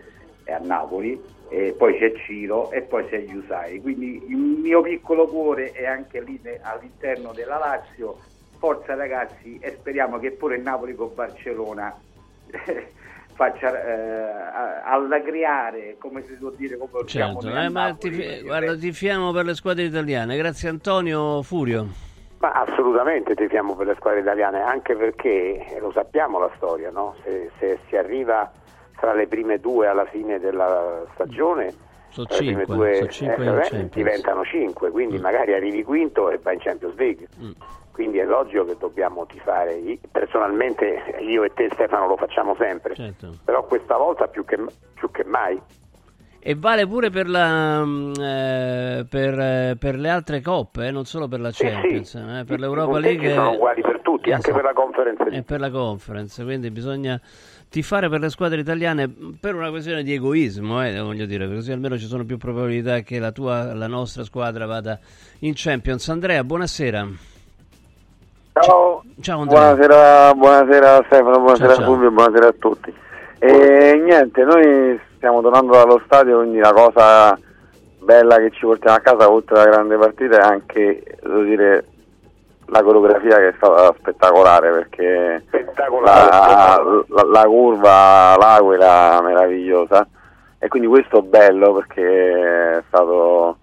è a Napoli, e poi c'è Ciro e poi c'è Yusai. Quindi il mio piccolo cuore è anche lì all'interno della Lazio. Forza ragazzi e speriamo che pure il Napoli con Barcellona faccia eh, a- allegriare, come si può dire, come Certo, eh, ma ti, guarda, tifiamo per le squadre italiane. Grazie Antonio Furio. Ma assolutamente tifiamo per le squadre italiane, anche perché eh, lo sappiamo la storia, no? se, se si arriva tra le prime due alla fine della stagione, Sono tra le prime cinque, due cinque in eh, Champions. diventano cinque, quindi magari arrivi quinto e vai in Champions League. Mm. Quindi è logico che dobbiamo tifare. Personalmente io e te Stefano lo facciamo sempre, Certo. però questa volta più che, più che mai. E vale pure per, la, mm, eh, per, eh, per le altre coppe, eh, non solo per la Sì, sì. Champions, eh, per l'Europa League. sono uguali per tutti, anche Esatto. per la conference E per la conference, quindi bisogna tifare per le squadre italiane per una questione di egoismo, eh, voglio dire, così almeno ci sono più probabilità che la tua, la nostra squadra vada in Champions. Andrea, buonasera. Ciao, Ciao buonasera, buonasera Stefano, buonasera Ciao, ciao. Fulvio, buonasera a tutti. E niente, noi stiamo tornando dallo stadio, quindi la cosa bella che ci portiamo a casa oltre alla grande partita è anche, devo dire, la coreografia che è stata spettacolare perché la, la- la curva, l'aquila meravigliosa e quindi questo è bello perché è stato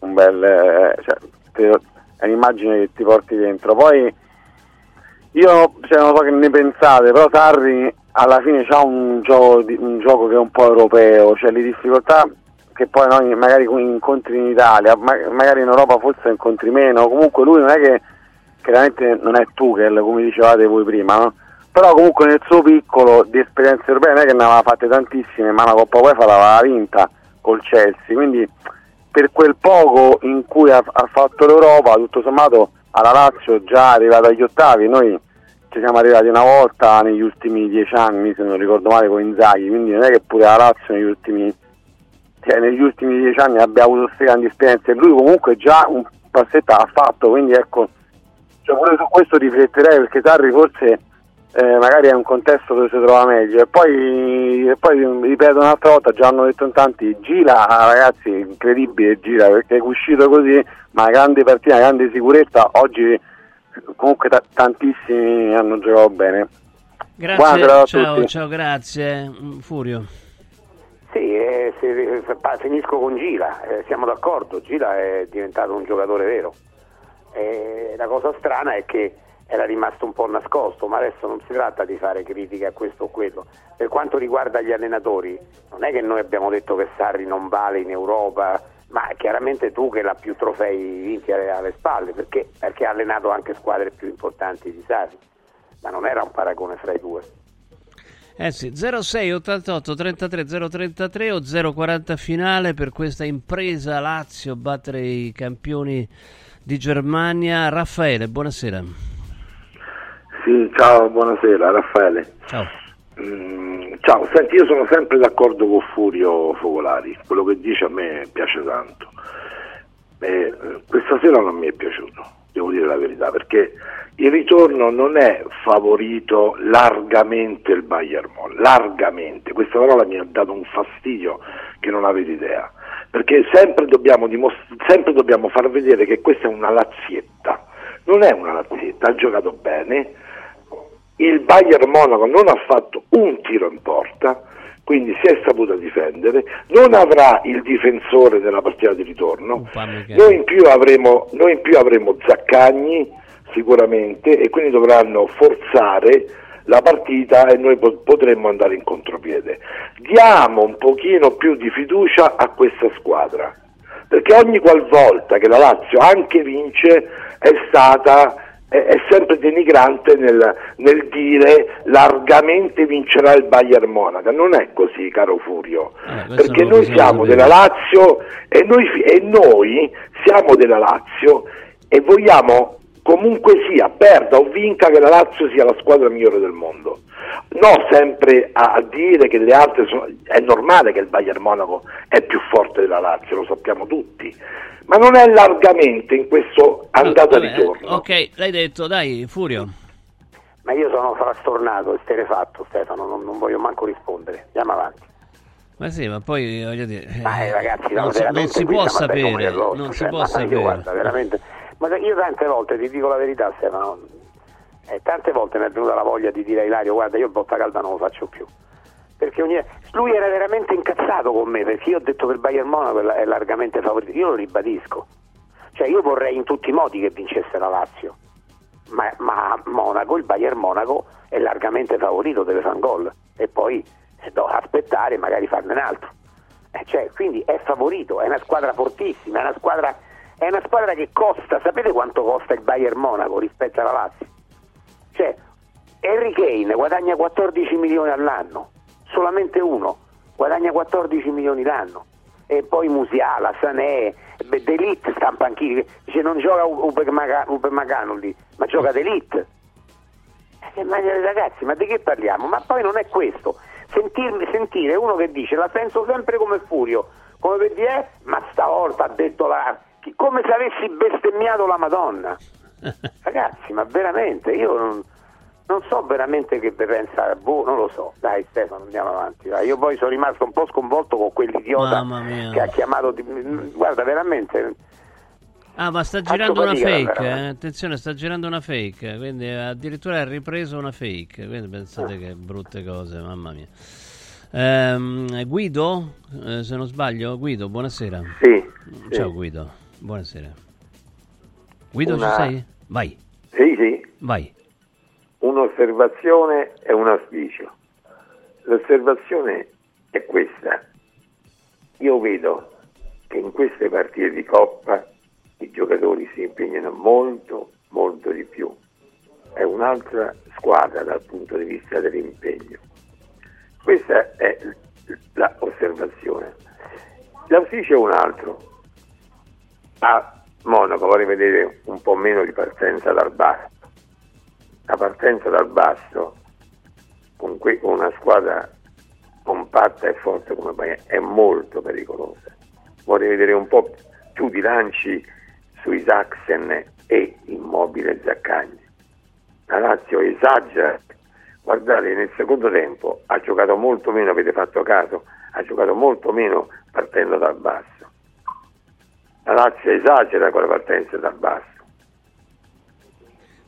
un bel... eh, cioè, te- è un'immagine che ti porti dentro. Poi io non so che ne pensate, però Sarri alla fine ha un gioco, un gioco che è un po' europeo, cioè le difficoltà che poi noi magari incontri in Italia, ma- magari in Europa forse incontri meno, comunque lui non è che chiaramente non è Tuchel come dicevate voi prima, no? però comunque nel suo piccolo di esperienze europee non è che ne aveva fatte tantissime, ma la Coppa UEFA l'aveva vinta col Chelsea, quindi per quel poco in cui ha, ha fatto l'Europa, tutto sommato alla Lazio già arrivata agli ottavi, noi ci siamo arrivati una volta negli ultimi dieci anni, se non ricordo male, con Inzaghi, quindi non è che pure la Lazio negli ultimi, cioè, negli ultimi dieci anni abbia avuto queste grandi esperienze. Lui comunque già un passetto ha fatto, quindi ecco, cioè pure su questo rifletterei perché Sarri forse eh, magari è un contesto dove si trova meglio. E poi, e poi ripeto un'altra volta, già hanno detto in tanti, gira ragazzi, incredibile gira perché è uscito così, ma grande partita, grande sicurezza, oggi comunque ta- tantissimi hanno giocato bene. Grazie, ciao, tutti. ciao, grazie. Mm, Furio. Sì, eh, se- se- pa- finisco con Gira, eh, siamo d'accordo, Gira è diventato un giocatore vero. Eh, la cosa strana è che era rimasto un po' nascosto, ma adesso non si tratta di fare critiche a questo o quello. Per quanto riguarda gli allenatori, non è che noi abbiamo detto che Sarri non vale in Europa, ma chiaramente tu che l'ha più trofei vinti alle, alle spalle, perché, perché ha allenato anche squadre più importanti di Sarri, ma non era un paragone fra i due. Eh sì, 06 88 33 033 o 040 finale per questa impresa Lazio battere i campioni di Germania. Raffaele, buonasera. Sì, ciao, buonasera, Raffaele. Ciao. Mm, ciao, senti, io sono sempre d'accordo con Furio Focolari, quello che dice a me piace tanto. Eh, questa sera non mi è piaciuto, devo dire la verità, perché il ritorno non è favorito largamente il Bayern Monaco, largamente, questa parola mi ha dato un fastidio che non avete idea, perché sempre dobbiamo, dimostr- sempre dobbiamo far vedere che questa è una lazietta, non è una lazietta, ha giocato bene, il Bayern Monaco non ha fatto un tiro in porta, quindi si è saputo difendere, non avrà il difensore nella partita di ritorno, noi in più avremo, noi in più avremo Zaccagni sicuramente e quindi dovranno forzare la partita e noi po- potremmo andare in contropiede. Diamo un pochino più di fiducia a questa squadra, perché ogni qualvolta che la Lazio anche vince è stata è, sempre denigrante nel, nel dire largamente vincerà il Bayern Monaco. Non è così, caro Furio, questo perché noi siamo della Lazio e noi, e noi siamo della Lazio e vogliamo comunque sia, perda o vinca, che la Lazio sia la squadra migliore del mondo. No sempre a, a dire che le altre sono... È normale che il Bayern Monaco è più forte della Lazio, lo sappiamo tutti, ma non è largamente in questo andata e Vabbè, ritorno. Ok, l'hai detto, dai, Furio. Ma io sono frastornato, esterefatto Stefano, non, non voglio manco rispondere. Andiamo avanti. Ma sì, ma poi voglio dire, Ma eh, ragazzi, non, no, si, non veramente si può sapere, non si cioè, può sapere. Guarda, veramente, ma io tante volte ti dico la verità, Stefano. eh, tante volte mi è venuta la voglia di dire a Ilario, guarda, io botta calda non lo faccio più. Perché ogni- lui era veramente incazzato con me, perché io ho detto che il Bayern Monaco è la- è largamente favorito. Io lo ribadisco. Cioè, io vorrei in tutti i modi che vincesse la Lazio. Ma, ma Monaco, il Bayern Monaco è largamente favorito, deve fare un gol. E poi do- aspettare e magari farne un altro. Eh, cioè, quindi è favorito, è una squadra fortissima, è una squadra, è una squadra che costa, sapete quanto costa il Bayern Monaco rispetto alla Lazio? Cioè, Harry Kane guadagna 14 milioni all'anno, solamente uno guadagna 14 milioni l'anno. E poi Musiala, Sané, D'Elite sta in panchina, dice non gioca Upamecano lì, ma gioca D'Elite. Eh, ma eh, ragazzi, ma di che parliamo? Ma poi non è questo. Sentirmi, sentire uno che dice la penso sempre come Furio, come per dire, eh, ma stavolta ha detto la... come se avessi bestemmiato la Madonna. *laughs* Ragazzi, ma veramente, io non, non so veramente che pensa, boh, non lo so. Dai Stefano, andiamo avanti. dai. Io poi sono rimasto un po' sconvolto con quell'idiota che ha chiamato... di- Guarda, veramente... Ah, ma sta girando una fake, eh? attenzione, sta girando una fake, quindi addirittura ha ripreso una fake, quindi pensate che brutte cose, mamma mia. Ehm, Guido, eh, se non sbaglio, Guido, buonasera. Sì, Ciao sì. Guido, buonasera. Guido Una- ci sei? Vai, Sì, sì, vai. un'osservazione e un auspicio. L'osservazione è questa. Io vedo che in queste partite di Coppa i giocatori si impegnano molto, molto di più. È un'altra squadra dal punto di vista dell'impegno. Questa è l'osservazione. L'auspicio è un altro. A Monaco vorrei vedere un po' meno di partenza dal basso. la partenza dal basso con, una squadra compatta e forte come Bayern è molto pericolosa. Vorrei vedere un po' più di lanci sui Saxen e Immobile Zaccagni. La Lazio esagera. Guardate, nel secondo tempo ha giocato molto meno, avete fatto caso, ha giocato molto meno partendo dal basso. La Lazio esagera con le partenze dal basso.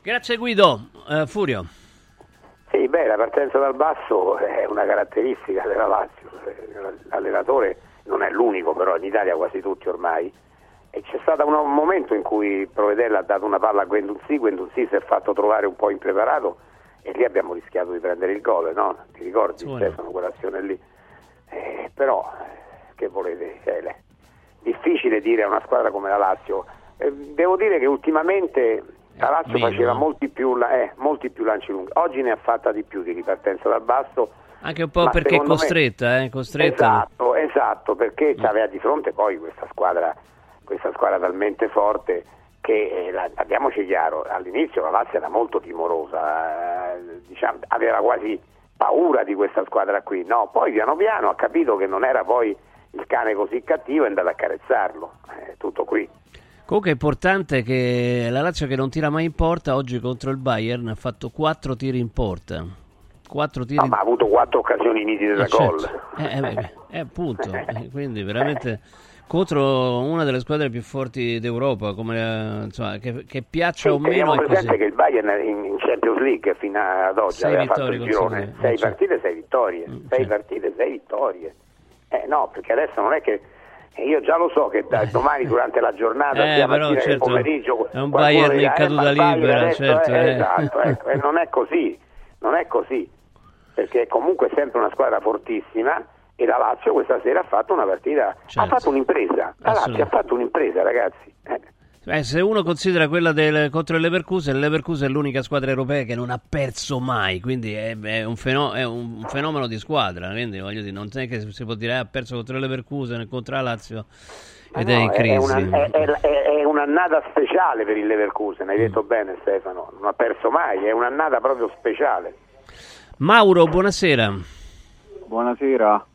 Grazie Guido. Eh, Furio. Sì, beh, la partenza dal basso è una caratteristica della Lazio. L'allenatore non è l'unico, però in Italia quasi tutti ormai. E c'è stato un, momento in cui Provedella ha dato una palla a Guendouzi, Guendouzi si è fatto trovare un po' impreparato e lì abbiamo rischiato di prendere il gol, no? Ti ricordi Sì, no. Stefano quell'azione lì? Eh, però, eh, che volete? Cioè, difficile dire a una squadra come la Lazio. Eh, devo dire che ultimamente la Lazio meno, faceva molti più, eh, molti più lanci lunghi. Oggi ne ha fatta di più di ripartenza dal basso. Anche un po' perché è secondo me- costretta, eh? Costretta. Esatto, esatto, perché aveva di fronte poi questa squadra, questa squadra talmente forte che, eh, parliamoci chiaro, all'inizio la Lazio era molto timorosa, eh, diciamo, aveva quasi paura di questa squadra qui, no? Poi piano piano ha capito che non era poi il cane così cattivo è andato a accarezzarlo, eh, tutto qui. Comunque è importante che la Lazio che non tira mai in porta oggi contro il Bayern ha fatto quattro tiri in porta. Quattro tiri No, ma ha avuto quattro occasioni nitide da Eh, certo. gol. Eh, beh, eh, appunto, *laughs* quindi veramente contro una delle squadre più forti d'Europa, come, insomma, che, che piaccia o Sì, meno teniamo è così. presente che il Bayern in, in Champions League fino ad oggi Sei aveva fatto il girone, consecutive, sei eh, certo. partite, sei vittorie, sei partite, sei vittorie. Eh no, perché adesso non è che eh, io già lo so che da domani durante la giornata, Eh, però, certo, pomeriggio, è un Bayern in caduta il Bayern libera, adesso certo, è- eh. esatto, ecco, e non è così, non è così, perché comunque è sempre una squadra fortissima e la Lazio questa sera ha fatto una partita, ha Certo. fatto un'impresa, la Lazio ha fatto un'impresa ragazzi. Eh. Se uno considera quella del, contro il Leverkusen, il Leverkusen è l'unica squadra europea che non ha perso mai, quindi è, è un, feno- è un fenomeno di squadra, quindi voglio dire, non è che si può dire "Ah, ha perso contro il Leverkusen e contro la Lazio ed è No, in crisi. una- è- è- è- è un'annata speciale per il Leverkusen, hai detto bene Stefano, non ha perso mai, è un'annata proprio speciale. Mauro, buonasera. Buonasera,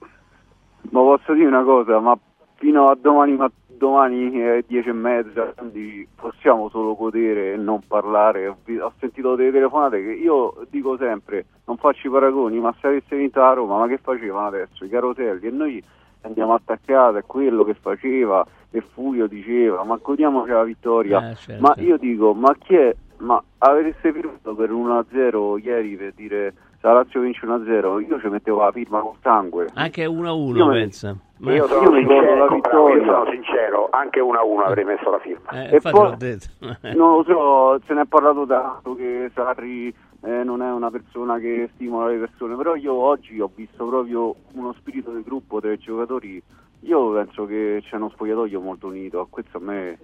ma posso dire una cosa, ma fino a domani, ma domani eh, 10 e mezza, quindi possiamo solo godere e non parlare. Ho, sentito delle telefonate che io dico sempre, non faccio i paragoni, ma se avesse vinto la Roma, ma che facevano adesso? I caroselli e noi andiamo attaccati a quello che faceva e Furio diceva, ma godiamoci la vittoria. Eh, certo. Ma io dico, ma chi è? Ma avreste firmato per 1-0 ieri per dire la Lazio vince 1-0, io ci mettevo la firma con sangue. Anche 1-1, Io me- pensa. Ma- Io sono, Io sincero, la vittoria. io sono sincero, anche 1-1 avrei messo la firma. Eh, E poi-. *laughs* Non lo so, se ne è parlato tanto che Sarri eh, non è una persona che stimola le persone, però io oggi ho visto proprio uno spirito di gruppo dei giocatori. Io penso che c'è uno spogliatoio molto unito, questo a me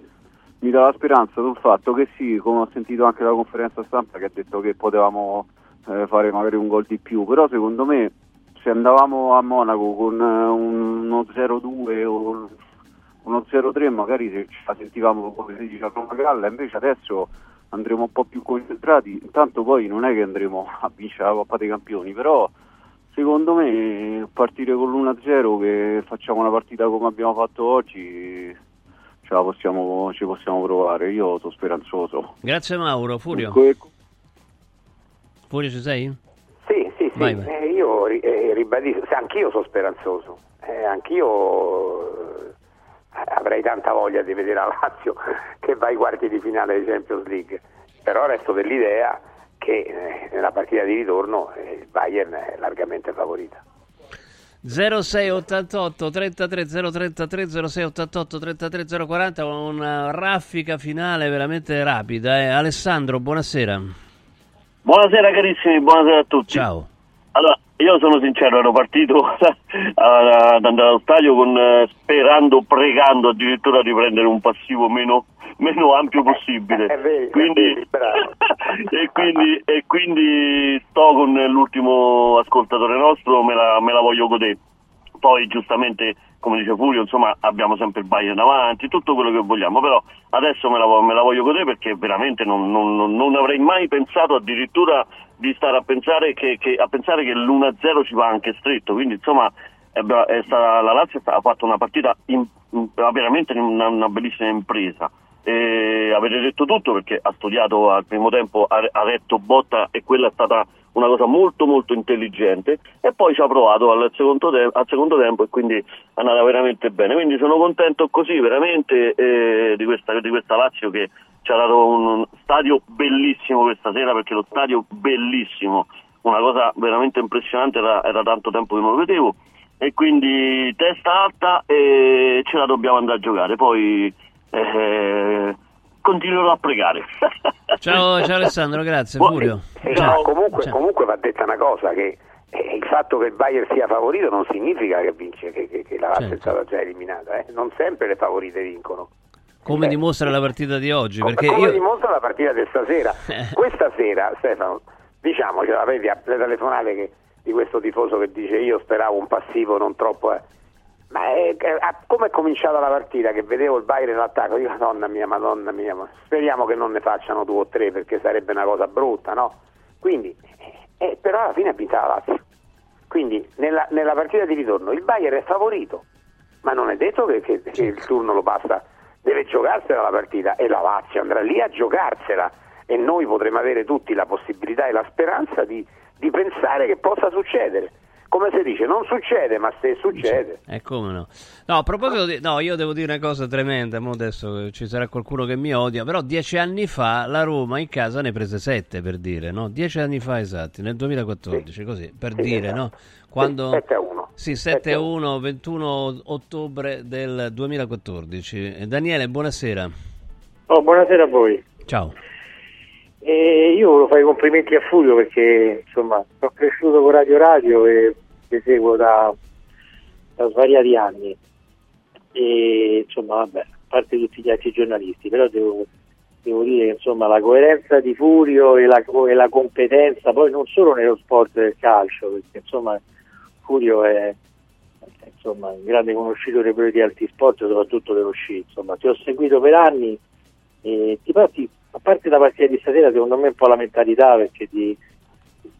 mi dà la speranza del fatto che sì, come ho sentito anche dalla conferenza stampa che ha detto che potevamo eh, fare magari un gol di più, però secondo me se andavamo a Monaco con eh, uno 0-2 o uno 0-3 magari se ci la sentivamo come si dice a Roma Galla, invece adesso andremo un po' più concentrati, intanto poi non è che andremo a vincere la Coppa dei Campioni, però secondo me partire con l'1-0 che facciamo una partita come abbiamo fatto oggi ce la possiamo, ci possiamo provare, io sono speranzoso. Grazie Mauro, Furio. Que- Furio ci sei? Sì, sì, sì, Vai, vai. eh, io ri- eh, ribadisco, anch'io sono speranzoso, eh, anch'io eh, avrei tanta voglia di vedere la Lazio *laughs* che va ai quarti di finale di Champions League, però resto dell'idea che eh, nella partita di ritorno eh, il Bayern è largamente favorita. 0688 33 033 0688 33 040 una raffica finale veramente rapida eh. Alessandro buonasera Buonasera carissimi, buonasera a tutti. Ciao. Allora, io sono sincero, ero partito *laughs* ad andare allo stadio con, eh, sperando, pregando addirittura di prendere un passivo meno, meno ampio possibile. Quindi, *laughs* e, quindi, e quindi sto con l'ultimo ascoltatore nostro, me la, me la voglio godere. Poi giustamente, come dice Furio, insomma abbiamo sempre il Bayern davanti, tutto quello che vogliamo, però adesso me la, me la voglio godere perché veramente non, non- non- avrei mai pensato addirittura di stare a pensare che, che- a pensare che l'1-0 ci va anche stretto, quindi insomma è, è stata- la Lazio ha fatto una partita in- in- veramente una, una bellissima impresa. E avete detto tutto perché ha studiato al primo tempo, ha, ha retto botta e quella è stata una cosa molto molto intelligente e poi ci ha provato al secondo, te- al secondo tempo e quindi è andata veramente bene. Quindi sono contento così veramente eh, di, questa, di questa Lazio che ci ha dato un stadio bellissimo questa sera perché lo stadio bellissimo, una cosa veramente impressionante, era, era tanto tempo che non lo vedevo e quindi testa alta e ce la dobbiamo andare a giocare. Poi eh, continuerò a pregare. Ciao, *laughs* ciao Alessandro, grazie. Buon- Furio. Eh, Ciao. comunque, Ciao. comunque va detta una cosa che eh, il fatto che il Bayern sia favorito non significa che vince, che, che- che la Lazio Certo. è stata già eliminata. eh. Non sempre le favorite vincono. Come dimostra la partita di oggi? Perché Come io... dimostra la partita di stasera. Questa sera, Stefano, diciamocela, vedi a- le telefonate che- di questo tifoso che dice io speravo un passivo non troppo... eh. Ma è, è- a- come è cominciata la partita che vedevo il Bayern in io madonna mia, madonna mia, ma speriamo che non ne facciano due o tre perché sarebbe una cosa brutta, no? Quindi, eh, eh, però alla fine ha vinto la Lazio. Quindi nella, nella partita di ritorno il Bayern è favorito, ma non è detto che, che- che il turno lo passa, deve giocarsela la partita e la Lazio andrà lì a giocarsela e noi potremo avere tutti la possibilità e la speranza di, di pensare che possa succedere. Come si dice, non succede, ma se succede. Eh, come no? No, a proposito di... No, io devo dire una cosa tremenda, mo adesso ci sarà qualcuno che mi odia, però dieci anni fa la Roma in casa ne prese sette, per dire, no? Dieci anni fa esatti, nel 2014, così, per Sì, dire, esatto. no? Quando... 7 a 1. Sì, 7 a 1, 21 ottobre del 2014. Eh, Daniele, buonasera. Oh, buonasera a voi. Ciao. E io volevo fare i complimenti a Fulvio perché insomma sono cresciuto con Radio Radio e ti seguo da, da svariati anni. E insomma vabbè, a parte tutti gli altri giornalisti, però devo, devo dire che insomma la coerenza di Furio e la, e la competenza poi non solo nello sport del calcio, perché insomma Furio è è, insomma un grande conoscitore pure di altri sport, soprattutto dello sci, insomma. Ti ho seguito per anni e ti parti, a parte la partita di stasera, secondo me un po' la mentalità perché di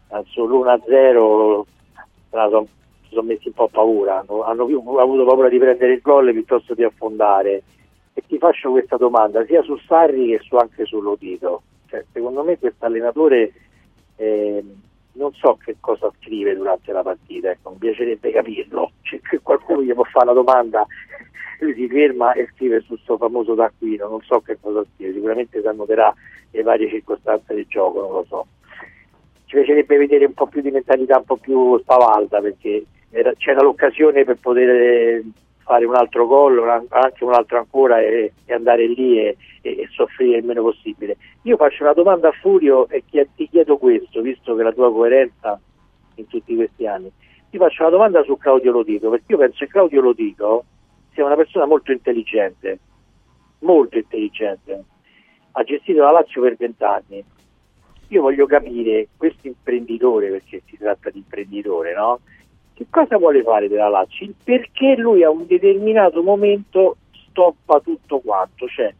sull'1-0 sono, si sono messi un po' paura, hanno, hanno avuto paura di prendere il gol piuttosto di affondare. E ti faccio questa domanda sia su Sarri che su, anche su Lotito. Cioè, secondo me questo allenatore eh, non so che cosa scrive durante la partita, ecco, mi piacerebbe capirlo. Che qualcuno gli può fare la domanda *laughs* lui si ferma e scrive sul suo famoso taccuino, non so che cosa scrive, sicuramente si annoterà le varie circostanze del gioco, non lo so. Ci piacerebbe vedere un po' più di mentalità un po' più spavalda perché era- c'era l'occasione per poter fare un altro gol, anche un altro ancora e, e andare lì e, e- e soffrire il meno possibile. Io faccio una domanda a Furio e chi- ti chiedo questo, visto che la tua coerenza in tutti questi anni, ti faccio una domanda su Claudio Lotito, perché io penso che Claudio Lotito sia una persona molto intelligente, molto intelligente, ha gestito la Lazio per vent'anni. Io voglio capire questo imprenditore, perché si tratta di imprenditore, no? Che cosa vuole fare della? Il Perché lui a un determinato momento stoppa tutto quanto, cioè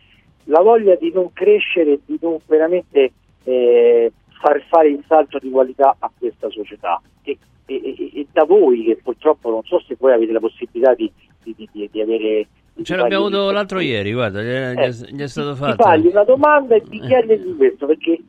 la voglia di non crescere, di non veramente eh, far fare il salto di qualità a questa società. E, e- e- e da voi, che purtroppo non so se voi avete la possibilità di, di- di- di- di avere... di Ce l'abbiamo avuto l'altro ieri, guarda, gli è, Eh, gli è stato Ti fatto. fagli una domanda e ti chiedergli questo, perché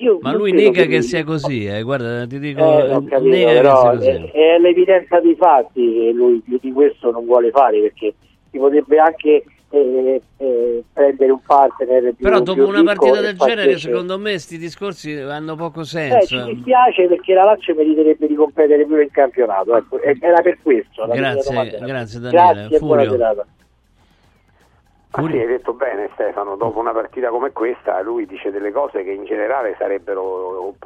io Ma lui nega che lui- sia così, eh. guarda, ti dico, eh, ho capito, nega però che sia così. è, è l'evidenza dei fatti che lui più di questo non vuole fare perché si potrebbe anche eh, eh, prendere un partner più, Però dopo più una partita del genere, secondo me, sti discorsi hanno poco Eh, senso. ci dispiace perché la Lazio meriterebbe di competere più in campionato, ecco, era per questo. Grazie, grazie. Daniele. Grazie Furio. Ma sì, hai detto bene Stefano, dopo una partita come questa lui dice delle cose che in generale sarebbero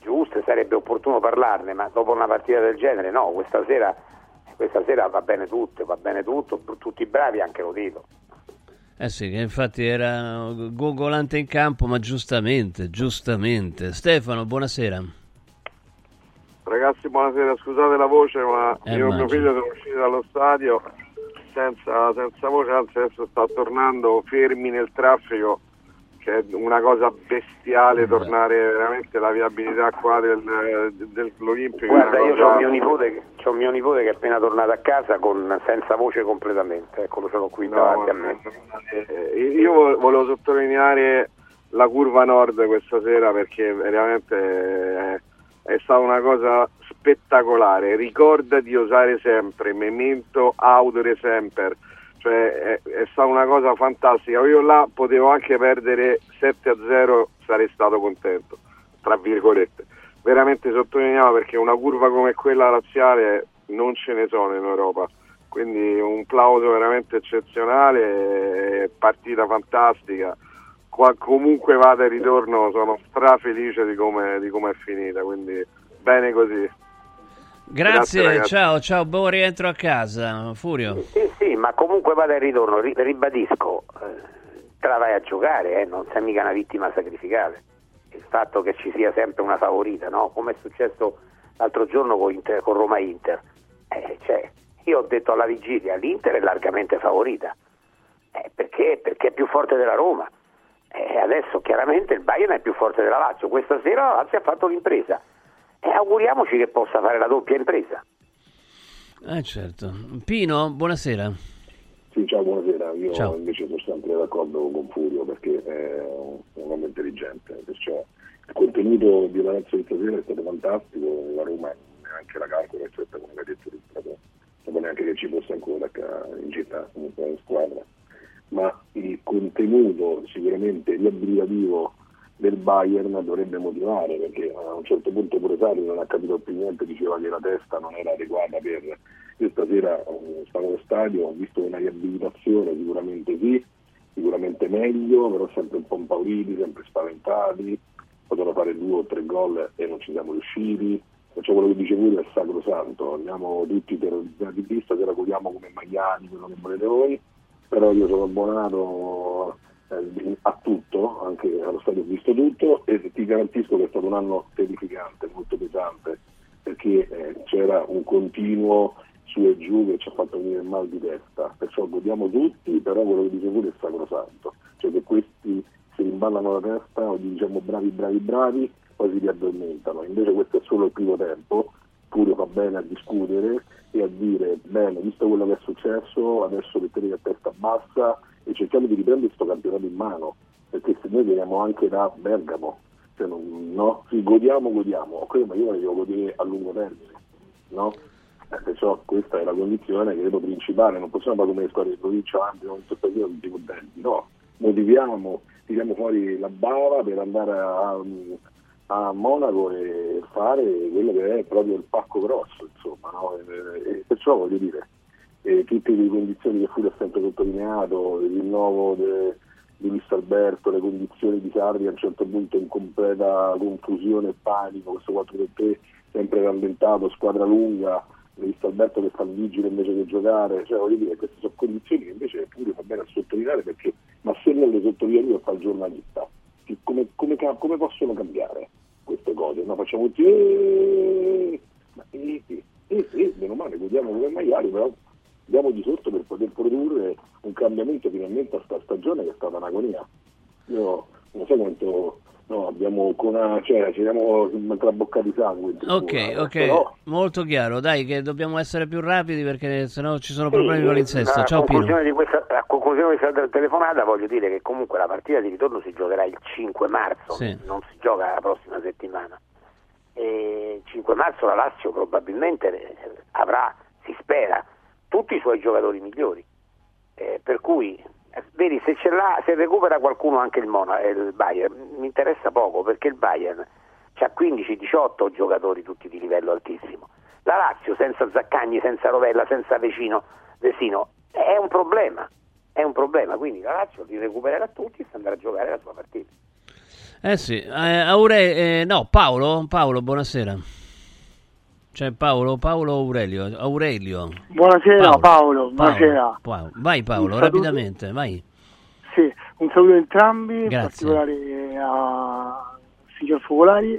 giuste, sarebbe opportuno parlarne, ma dopo una partita del genere no, questa sera, questa sera va bene tutto, va bene tutto, tutti bravi anche lo dico. Eh sì, che infatti era gogolante in campo, ma giustamente, giustamente. Stefano, buonasera. Ragazzi, ragazzi, buonasera, scusate la voce, ma Eh, io e mio figlio siamo usciti dallo stadio senza, senza voce, anzi adesso sta tornando fermi nel traffico, che è una cosa bestiale tornare veramente la viabilità qua del, dell'Olimpico. Guarda, io cosa- ho mio nipote, che- c'ho mio nipote che è appena tornato a casa con, senza voce completamente, eccolo ce l'ho qui davanti a me. Eh, io vo- volevo sottolineare la curva nord questa sera perché veramente è, è stata una cosa spettacolare. Ricorda di osare sempre, memento audere sempre. Cioè, è, è stata una cosa fantastica. Io là potevo anche perdere 7 a 0, sarei stato contento, tra virgolette. Veramente sottolineiamo perché una curva come quella razziale non ce ne sono in Europa. Quindi un plauso veramente eccezionale, eh, partita fantastica. Comunque vada e ritorno, sono strafelice di come, di come è finita, quindi bene così. Grazie, ragazzi. ciao, ciao, buon rientro a casa, Furio. Sì, sì, ma comunque vada il ritorno, ri- ribadisco, eh, te la vai a giocare, eh, non sei mica una vittima sacrificale. Il fatto che ci sia sempre una favorita, no? Come è successo l'altro giorno con, Inter- con Roma Inter. Eh, cioè, io ho detto alla vigilia, l'Inter è largamente favorita. Eh, perché? Perché è più forte della Roma. E adesso chiaramente il Bayern è più forte della Lazio. Questa sera la Lazio ha fatto l'impresa. E auguriamoci che possa fare la doppia impresa. Eh certo. Pino, buonasera. Sì, ciao, buonasera. Io Ciao. invece sono sempre d'accordo con Furio perché è un, uomo intelligente, perciò il contenuto di Lazio di stasera è stato fantastico, la Roma neanche la calcola, eccetera, come hai detto, tu, proprio, dopo neanche che ci fosse ancora in città, comunque in squadra, ma il contenuto sicuramente riabilitativo del Bayern dovrebbe motivare perché a un certo punto pure Sari non ha capito più niente, diceva che la testa non era adeguata per... Io stasera eh, stavo allo stadio, ho visto una riabilitazione, sicuramente sì, sicuramente meglio, però sempre un po' impauriti, sempre spaventati, potevano fare due o tre gol e non ci siamo riusciti. Perciò quello che dice lui è sacrosanto, andiamo tutti terrorizzati di stasera godiamo come maiali, quello che volete voi, però io sono abbonato eh, a tutto, anche ho visto tutto e ti garantisco che è stato un anno terrificante, molto pesante, perché eh, c'era un continuo su e giù che ci ha fatto venire mal di testa, perciò godiamo tutti, però quello che dice pure è sacrosanto, cioè che questi si rimballano la testa o diciamo bravi bravi bravi, poi si riaddormentano, invece questo è solo il primo tempo, pure fa bene a discutere e a dire bene, visto quello che è successo, adesso mettetevi a testa bassa e cerchiamo di riprendere questo campionato in mano, perché se noi veniamo anche da Bergamo, cioè non- no? Sì, godiamo, godiamo, ok, ma io devo godere a lungo termine, no? Eh, perciò questa è la condizione credo principale, non possiamo fare come le squadre di provincia, anche non io tutti contenti, no, motiviamo, tiriamo fuori la bava per andare a, a Monaco e fare quello che è proprio il pacco grosso, insomma, no? e, e perciò voglio dire, eh, tutte le condizioni che Furio ha sempre sottolineato, il rinnovo de- di Luis Alberto, le condizioni di Sarri a un certo punto in completa confusione e panico, questo 4-3 sempre rallentato, squadra lunga, Luis Alberto che fa il vigile invece che giocare, cioè voglio dire, queste sono condizioni che invece Furio fa bene a sottolineare perché, ma se non le sottolineo io fa il giornalista, come, come, come possono cambiare queste cose? No, facciamo tutti, "Eh", eh, eh, eh, eh, meno male, godiamo come maiali, però diamo di sotto per poter produrre un cambiamento finalmente a sta stagione che è stata un'agonia. Io non so quanto no, abbiamo con una, cioè ci siamo tra bocca di sangue. Ok, ok, però- molto chiaro. Dai, che dobbiamo essere più rapidi perché sennò ci sono Sì, problemi con l'insesto. Ciao Pino. conclusione di questa, a conclusione di questa telefonata voglio dire che comunque la partita di ritorno si giocherà il 5 marzo, Sì. non si gioca la prossima settimana. E il 5 marzo la Lazio probabilmente eh, avrà, si spera, tutti i suoi giocatori migliori. Eh, per cui, eh, vedi, se, se recupera qualcuno anche il, Mona, eh, il Bayern, mi interessa poco perché il Bayern ha 15-18 giocatori tutti di livello altissimo. La Lazio senza Zaccagni, senza Rovella, senza Vecino, Vesino è un problema, è un problema, quindi la Lazio li recupererà tutti e andrà a giocare la sua partita. Eh sì, eh, Aure- eh, no, Paolo, Paolo, buonasera. C'è Paolo, Paolo Aurelio, Aurelio. Buonasera Paolo, buonasera. Paolo. Vai Paolo, rapidamente, vai. Sì, un saluto a entrambi, in Grazie. particolare a signor Focolari.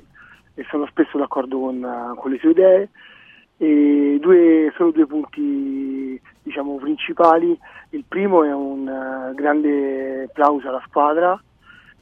e sono spesso d'accordo con, eh, con le sue idee. E due, solo due punti diciamo, principali. Il primo è un eh, grande plauso alla squadra,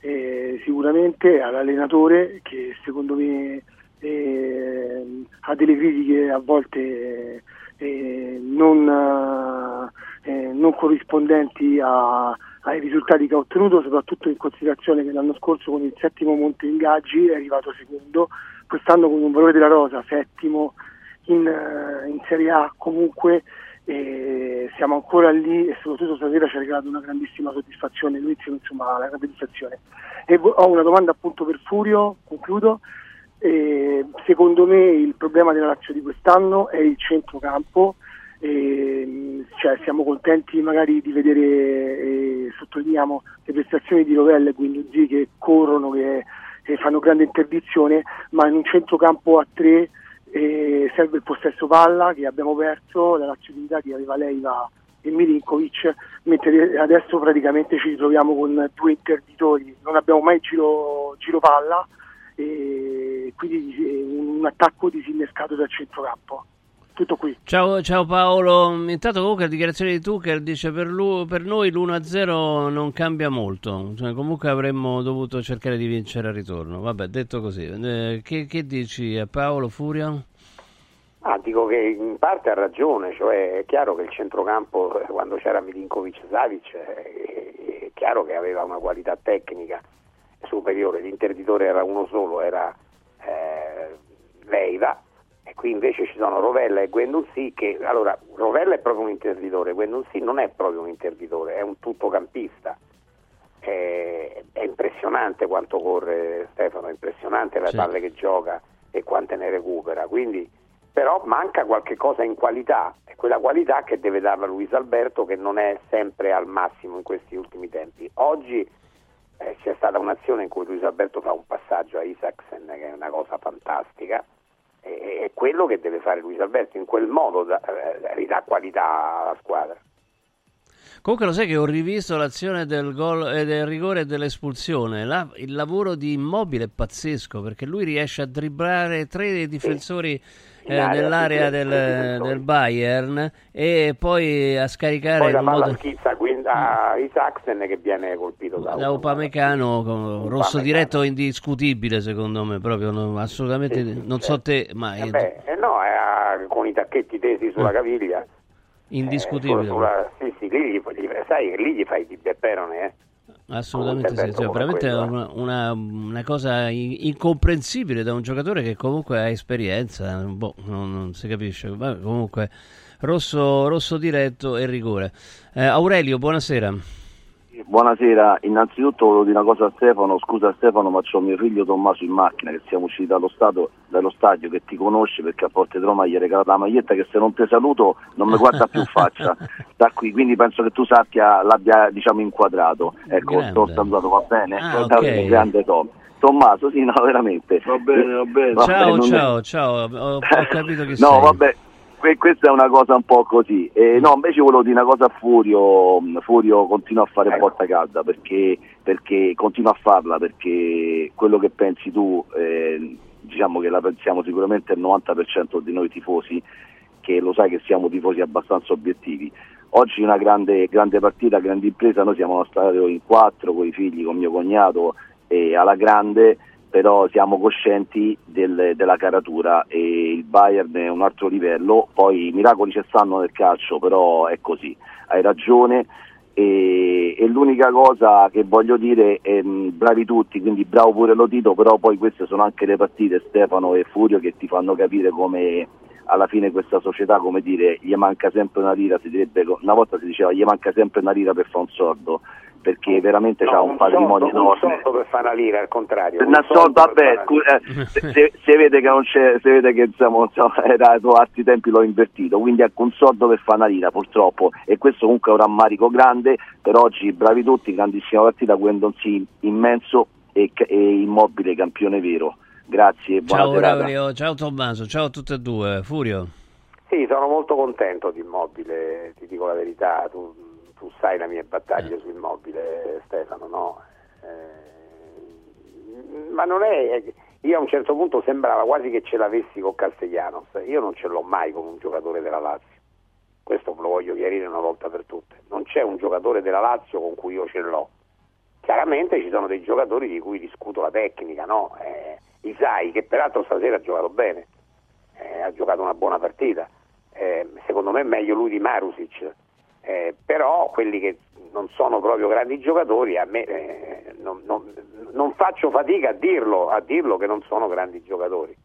eh, sicuramente all'allenatore che secondo me eh, ha delle critiche a volte eh, non, eh, non corrispondenti a- ai risultati che ha ottenuto, soprattutto in considerazione che l'anno scorso con il settimo Monte Ingaggi è arrivato secondo, quest'anno con un valore della rosa settimo in, eh, in Serie A comunque eh, siamo ancora lì e soprattutto stasera ci ha regalato una grandissima soddisfazione, l'inizio insomma una grande soddisfazione. E ho una domanda appunto per Furio, concludo. Eh, secondo me il problema della Lazio di quest'anno è il centrocampo, eh, cioè siamo contenti magari di vedere, eh, sottolineiamo le prestazioni di Rovella e Guinduzzi che corrono, che, che fanno grande interdizione, ma in un centrocampo a tre serve il possesso palla che abbiamo perso, la di che aveva Leiva e Milinkovic, mentre adesso praticamente ci ritroviamo con due interditori, non abbiamo mai giro, giro palla e quindi un attacco disinnescato dal centrocampo. Tutto qui. Ciao, ciao Paolo, intanto comunque la dichiarazione di Tuchel dice per, lu- per noi l'1-0 non cambia molto, Cioè, comunque avremmo dovuto cercare di vincere al ritorno, vabbè detto così, Eh, che, che dici a Paolo Furio? Ah, dico che in parte ha ragione, cioè è chiaro che il centrocampo eh, quando c'era Milinkovic Savic eh, è chiaro che aveva una qualità tecnica superiore, l'interditore era uno solo, era eh, Leiva e qui invece ci sono Rovella e Guendouzi che allora Rovella è proprio un interditore, Guendouzi non è proprio un interditore, è un tuttocampista. È, è impressionante quanto corre Stefano, è impressionante le Sì. palle che gioca e quante ne recupera, quindi però manca qualche cosa in qualità, è quella qualità che deve darla Luis Alberto che non è sempre al massimo in questi ultimi tempi. Oggi eh, c'è stata un'azione in cui Luis Alberto fa un passaggio a Isaacsen che è una cosa fantastica e è quello che deve fare Luis Alberto, in quel modo da- eh, ridà qualità alla squadra. Comunque lo sai che ho rivisto l'azione del gol e del rigore e dell'espulsione. La- il lavoro di Immobile è pazzesco perché lui riesce a dribblare tre difensori In eh, area, nell'area sì, del, tre difensori. del Bayern e poi a scaricare Poi la palla modo schizza a Isaacsen che viene colpito da, da Upamecano con rosso diretto indiscutibile secondo me proprio no, assolutamente non so te ma è Eh eh no, a- con i tacchetti tesi sulla caviglia. indiscutibile. Eh, sulla- sì, sì, lì gli, gli- sai lì gli fai di Bepperone, eh? Assolutamente sì, cioè, veramente quello, una, una- una cosa in- incomprensibile da un giocatore che comunque ha esperienza, boh, non, non si capisce. Vabbè, comunque, rosso, rosso diretto e rigore. Eh, Aurelio, buonasera. Buonasera, innanzitutto volevo dire una cosa a Stefano, scusa Stefano ma c'ho mio figlio Tommaso in macchina che siamo usciti dallo, stato, dallo stadio che ti conosce perché a Porte Roma gli hai regalato la maglietta che se non ti saluto non mi guarda più in faccia *laughs* da qui, quindi penso che tu sappia l'abbia diciamo inquadrato, ecco, Grande. sto salutato, va bene? Ah, Guarda, ok. Grande Tom. Tommaso, sì, no, veramente. Va bene, va bene. Va ciao, bene, non è- ciao, ciao, ho, ho capito che No, sei. vabbè, que- questa è una cosa un po' così. Eh, no, invece volevo dire una cosa a Furio. Furio continua a fare porta calda perché, perché continua a farla perché quello che pensi tu, eh, diciamo che la pensiamo sicuramente il 90% di noi tifosi, che lo sai che siamo tifosi abbastanza obiettivi. Oggi una grande, grande partita, grande impresa, noi siamo stati in quattro con i figli, con mio cognato e alla grande, però siamo coscienti del- della caratura e il Bayern è un altro livello, poi i miracoli ci stanno nel calcio, però è così, hai ragione. E, e l'unica cosa che voglio dire è mh, bravi tutti, quindi bravo pure Lotito, però poi queste sono anche le partite Stefano e Furio che ti fanno capire come alla fine questa società, come dire, gli manca sempre una lira, direbbe, una volta si diceva gli manca sempre una lira per fare un sordo, perché veramente c'ha un patrimonio soldo, un enorme. soldo per fare la lira, al contrario. un Nassolto, soldo per vabbè, eh, se, se- se vede che non c'è, se vede che insomma, insomma, *laughs* era a altri tempi l'ho invertito, quindi ecco un soldo per fare una lira purtroppo e questo comunque è un rammarico grande, per oggi bravi tutti, grandissima partita, Guendonzi immenso e, e immobile campione vero. Grazie, buona Ciao serata. Aurelio, ciao Tommaso, ciao a tutti e due. Furio. Sì, sono molto contento di Immobile, ti dico la verità, tu, tu sai la mia battaglia su Immobile, Stefano, no? Eh, ma non è, io a un certo punto sembrava quasi che ce l'avessi con Castellanos, io non ce l'ho mai con un giocatore della Lazio, questo lo voglio chiarire una volta per tutte, non c'è un giocatore della Lazio con cui io ce l'ho, chiaramente ci sono dei giocatori di cui discuto la tecnica, no? Eh, Isai che peraltro stasera ha giocato bene, eh, ha giocato una buona partita, eh, secondo me è meglio lui di Marusic, eh, però quelli che non sono proprio grandi giocatori, a me eh, non, non- non faccio fatica a dirlo, a dirlo che non sono grandi giocatori.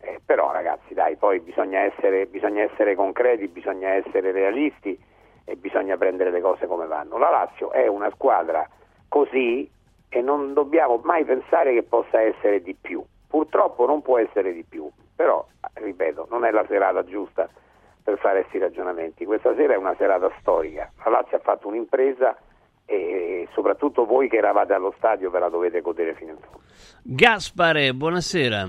Eh, però ragazzi dai, poi bisogna essere, bisogna essere concreti, bisogna essere realisti e bisogna prendere le cose come vanno. La Lazio è una squadra così e non dobbiamo mai pensare che possa essere di più. Purtroppo non può essere di più, però ripeto, non è la serata giusta per fare questi ragionamenti. Questa sera è una serata storica. La Lazio ha fatto un'impresa e soprattutto voi che eravate allo stadio ve la dovete godere fino in fondo. Gaspare, buonasera.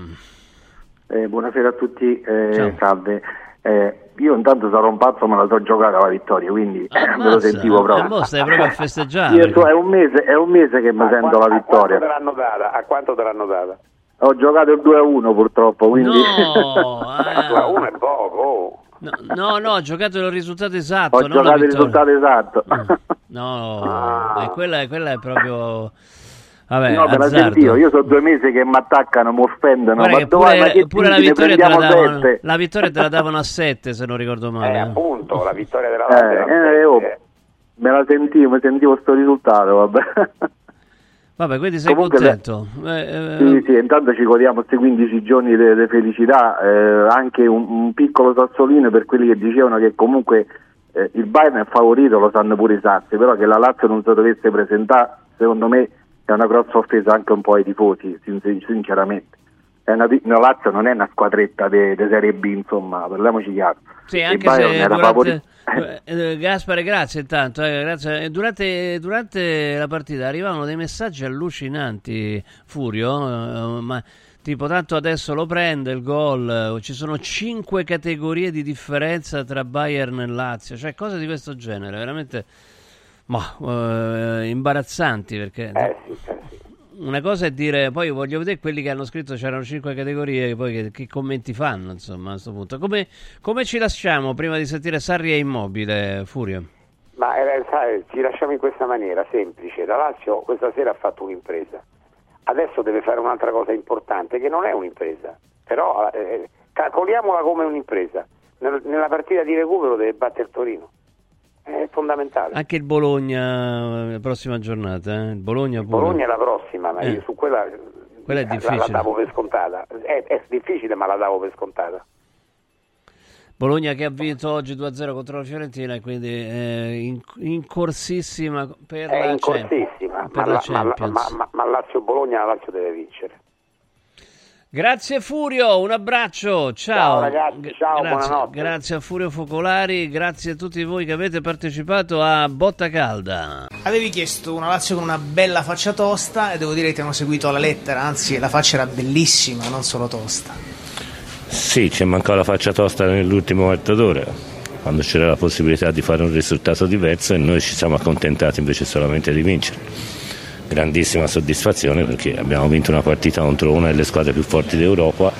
Eh, buonasera a tutti, eh, Ciao. salve. Eh, io intanto sarò un pazzo, me la so giocata la vittoria, quindi *laughs* me lo sentivo proprio. eh, boh, stai proprio a festeggiare. Io so- è, un mese, è un mese che mi sento la A quanto vittoria. te l'hanno data? A quanto te l'hanno data? Ho giocato il 2 a 1 purtroppo, quindi... No, *laughs* ah. 2 a 1 è poco. No, no, no, ha giocato il risultato esatto. Ho giocato il risultato esatto. No, eh, quella, quella è proprio... Vabbè, no, me la sentivo, io sono due mesi che mi attaccano, mi offendono, Guarda ma che dove? Ma pure, che pure la, vittoria te la, davano, la vittoria te la davano a 7 se non ricordo male. Eh, appunto, la vittoria della Eh, eh, oh, me la sentivo, mi sentivo sto risultato, vabbè. Vabbè, quindi sei Comunque, contento. Eh, eh, Sì, sì, intanto ci godiamo questi 15 giorni di felicità, eh, anche un, un piccolo sassolino per quelli che dicevano che comunque eh, il Bayern è favorito, lo sanno pure i sassi, però che la Lazio non si dovesse presentare, secondo me è una grossa offesa anche un po' ai tifosi, sin- sinceramente. È una, la Lazio non è una squadretta di Serie B, insomma, parliamoci chiaro. Sì, anche se era durante, *laughs* eh, eh, Gaspare, grazie intanto. eh, grazie. Eh, Durante, durante la partita arrivavano dei messaggi allucinanti, Furio, eh, ma tipo tanto adesso lo prende il gol, ci sono cinque categorie di differenza tra Bayern e Lazio, cioè cose di questo genere, veramente ma, eh, imbarazzanti perché... Eh, Una cosa è dire, poi voglio vedere quelli che hanno scritto c'erano cinque categorie, poi che, che commenti fanno, insomma, a questo punto. Come, come ci lasciamo prima di sentire Sarri e Immobile, Furio? Ma eh, sai, ci lasciamo in questa maniera, semplice. La Lazio questa sera ha fatto un'impresa. Adesso deve fare un'altra cosa importante, che non è un'impresa, però eh, calcoliamola come un'impresa. Nel- nella partita di recupero deve battere Torino. È fondamentale. Anche il Bologna, la prossima giornata, eh? il Bologna pure. Bologna è la prossima, ma Eh. io su quella, Quella è la- la, difficile. davo per scontata. È, è difficile, ma la davo per scontata. Bologna che ha vinto oggi 2-0 contro la Fiorentina quindi è in, in corsissima per è la in Champions. corsissima, per ma, la la- Champions. ma, ma, ma Lazio-Bologna la Lazio deve vincere. Grazie Furio, un abbraccio, ciao. Ciao, ragazzi, ciao, grazie, buonanotte. grazie a Furio Focolari, grazie a tutti voi che avete partecipato a Botta Calda. Avevi chiesto una Lazio con una bella faccia tosta e devo dire che ti hanno seguito alla lettera, anzi la faccia era bellissima, non solo tosta. Sì, ci mancò la faccia tosta nell'ultimo quarto d'ora, quando c'era la possibilità di fare un risultato diverso e noi ci siamo accontentati invece solamente di vincere. Grandissima soddisfazione perché abbiamo vinto una partita contro una delle squadre più forti d'Europa,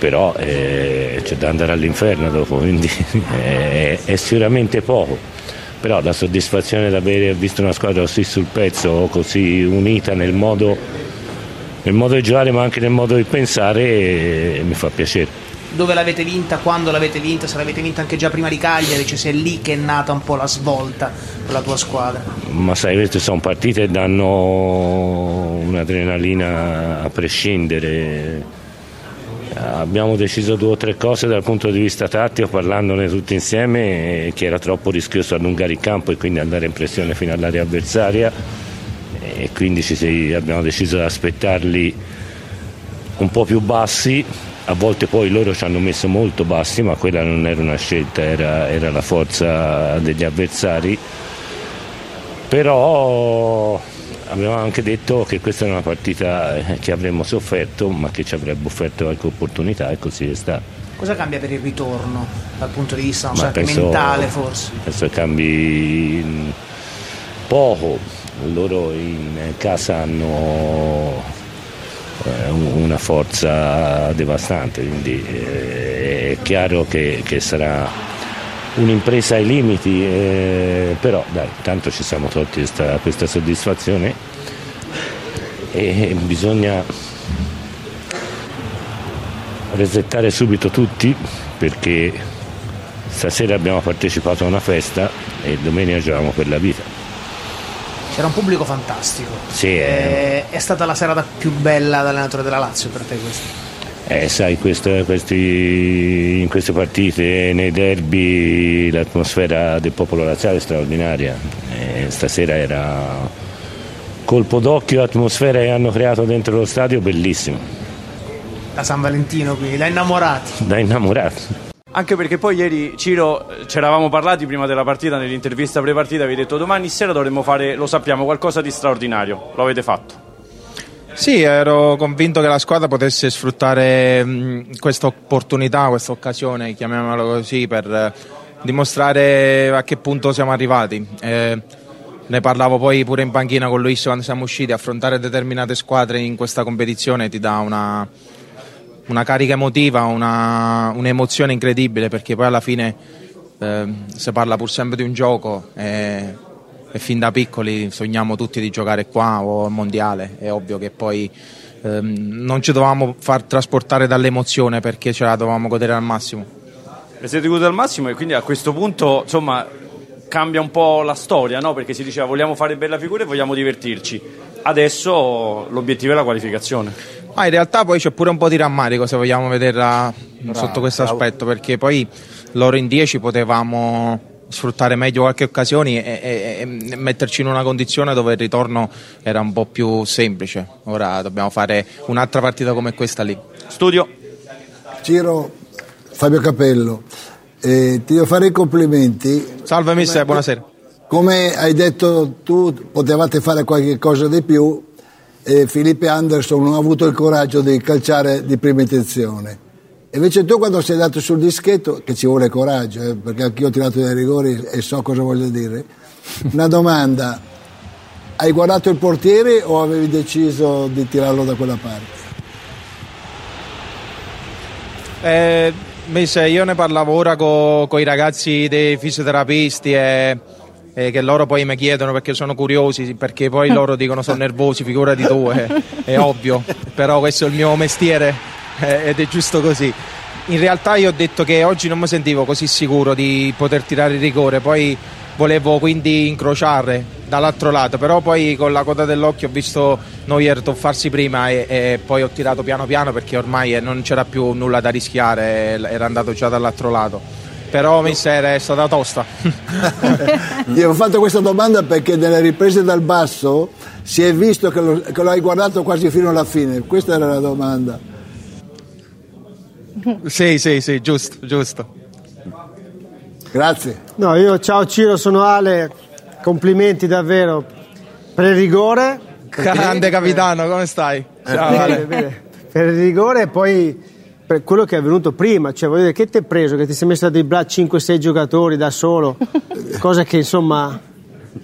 però eh, c'è da andare all'inferno dopo, quindi *laughs* è, è sicuramente poco. Però la soddisfazione di aver visto una squadra così sul pezzo, così unita nel modo, nel modo di giocare ma anche nel modo di pensare eh, mi fa piacere. Dove l'avete vinta, quando l'avete vinta, se l'avete vinta anche già prima di Cagliari, cioè se è lì che è nata un po' la svolta per la tua squadra. Ma sai, queste sono partite che danno un'adrenalina a prescindere. Abbiamo deciso due o tre cose dal punto di vista tattico, parlandone tutti insieme, che era troppo rischioso allungare il campo e quindi andare in pressione fino all'area avversaria e quindi abbiamo deciso di aspettarli un po' più bassi. A volte poi loro ci hanno messo molto bassi, ma quella non era una scelta, era, era la forza degli avversari però abbiamo anche detto che questa è una partita eh, che avremmo sofferto ma che ci avrebbe offerto anche opportunità e così è stato. Cosa cambia per il ritorno dal punto di vista non so, penso- mentale forse? Penso cambi poco, loro in casa hanno una forza devastante, quindi eh, è chiaro che, che sarà un'impresa ai limiti, eh, però dai, tanto ci siamo tolti questa, questa soddisfazione e bisogna resettare subito tutti perché stasera abbiamo partecipato a una festa e domenica giochiamo per la vita. C'era un pubblico fantastico. Sì, è... è stata la serata più bella da allenatore della Lazio per te questa? Eh, sai, queste, questi, in queste partite, nei derby, l'atmosfera del popolo laziale è straordinaria. Eh, stasera era colpo d'occhio, atmosfera che hanno creato dentro lo stadio, bellissimo. Da San Valentino quindi, da innamorati. Da innamorati. Anche perché poi ieri Ciro ci eravamo parlati prima della partita, nell'intervista pre-partita, avevi detto domani sera dovremmo fare, lo sappiamo, qualcosa di straordinario. Lo avete fatto? Sì, ero convinto che la squadra potesse sfruttare questa opportunità, questa occasione, chiamiamola così, per eh, dimostrare a che punto siamo arrivati. Eh, ne parlavo poi pure in panchina con Luis quando siamo usciti, affrontare determinate squadre in questa competizione ti dà una, una carica emotiva, una, un'emozione incredibile perché poi alla fine eh, si parla pur sempre di un gioco e, e, fin da piccoli sogniamo tutti di giocare qua o al mondiale, è ovvio che poi eh, non ci dovevamo far trasportare dall'emozione perché ce la dovevamo godere al massimo. E siete goduti al massimo e quindi a questo punto insomma cambia un po' la storia, no? perché si diceva vogliamo fare bella figura e vogliamo divertirci. Adesso l'obiettivo è la qualificazione. Ah, in realtà poi c'è pure un po' di rammarico se vogliamo vederla bravo, sotto questo bravo. aspetto, perché poi loro in 10 potevamo sfruttare meglio qualche occasione e, e, e, metterci in una condizione dove il ritorno era un po' più semplice. Ora dobbiamo fare un'altra partita come questa lì. Studio. Ciro, Fabio Capello. Eh, ti devo fare i complimenti. Salve mister, buonasera. Come hai detto tu, potevate fare qualche cosa di più e Felipe Anderson non ha avuto il coraggio di calciare di prima intenzione. Invece tu quando sei andato sul dischetto, che ci vuole coraggio, eh, perché anch'io ho tirato dei rigori e so cosa voglio dire, una domanda, hai guardato il portiere o avevi deciso di tirarlo da quella parte? Eh, io ne parlavo ora con i ragazzi dei fisioterapisti e, e, che loro poi mi chiedono perché sono curiosi, perché poi loro *laughs* dicono sono nervosi, figura di tu, è, è ovvio, però questo è il mio mestiere eh, ed è giusto così. In realtà io ho detto che oggi non mi sentivo così sicuro di poter tirare il rigore, poi volevo quindi incrociare dall'altro lato, però poi con la coda dell'occhio ho visto Neuer tuffarsi prima e, e, poi ho tirato piano piano perché ormai non c'era più nulla da rischiare, era andato già dall'altro lato. Però mister è stata tosta. *laughs* Gli ho fatto questa domanda perché nelle riprese dal basso si è visto che lo, che lo hai guardato quasi fino alla fine. Questa era la domanda. Sì, sì, sì, giusto, giusto. Grazie. No, io ciao Ciro, sono Ale, complimenti davvero per il rigore. Grande capitano, come stai? Ciao bene, Ale. *laughs* Per il rigore e poi per quello che è avvenuto prima, cioè voglio dire che ti hai preso, che ti sei messo a dribbare 5-6 giocatori da solo, *laughs* cosa che insomma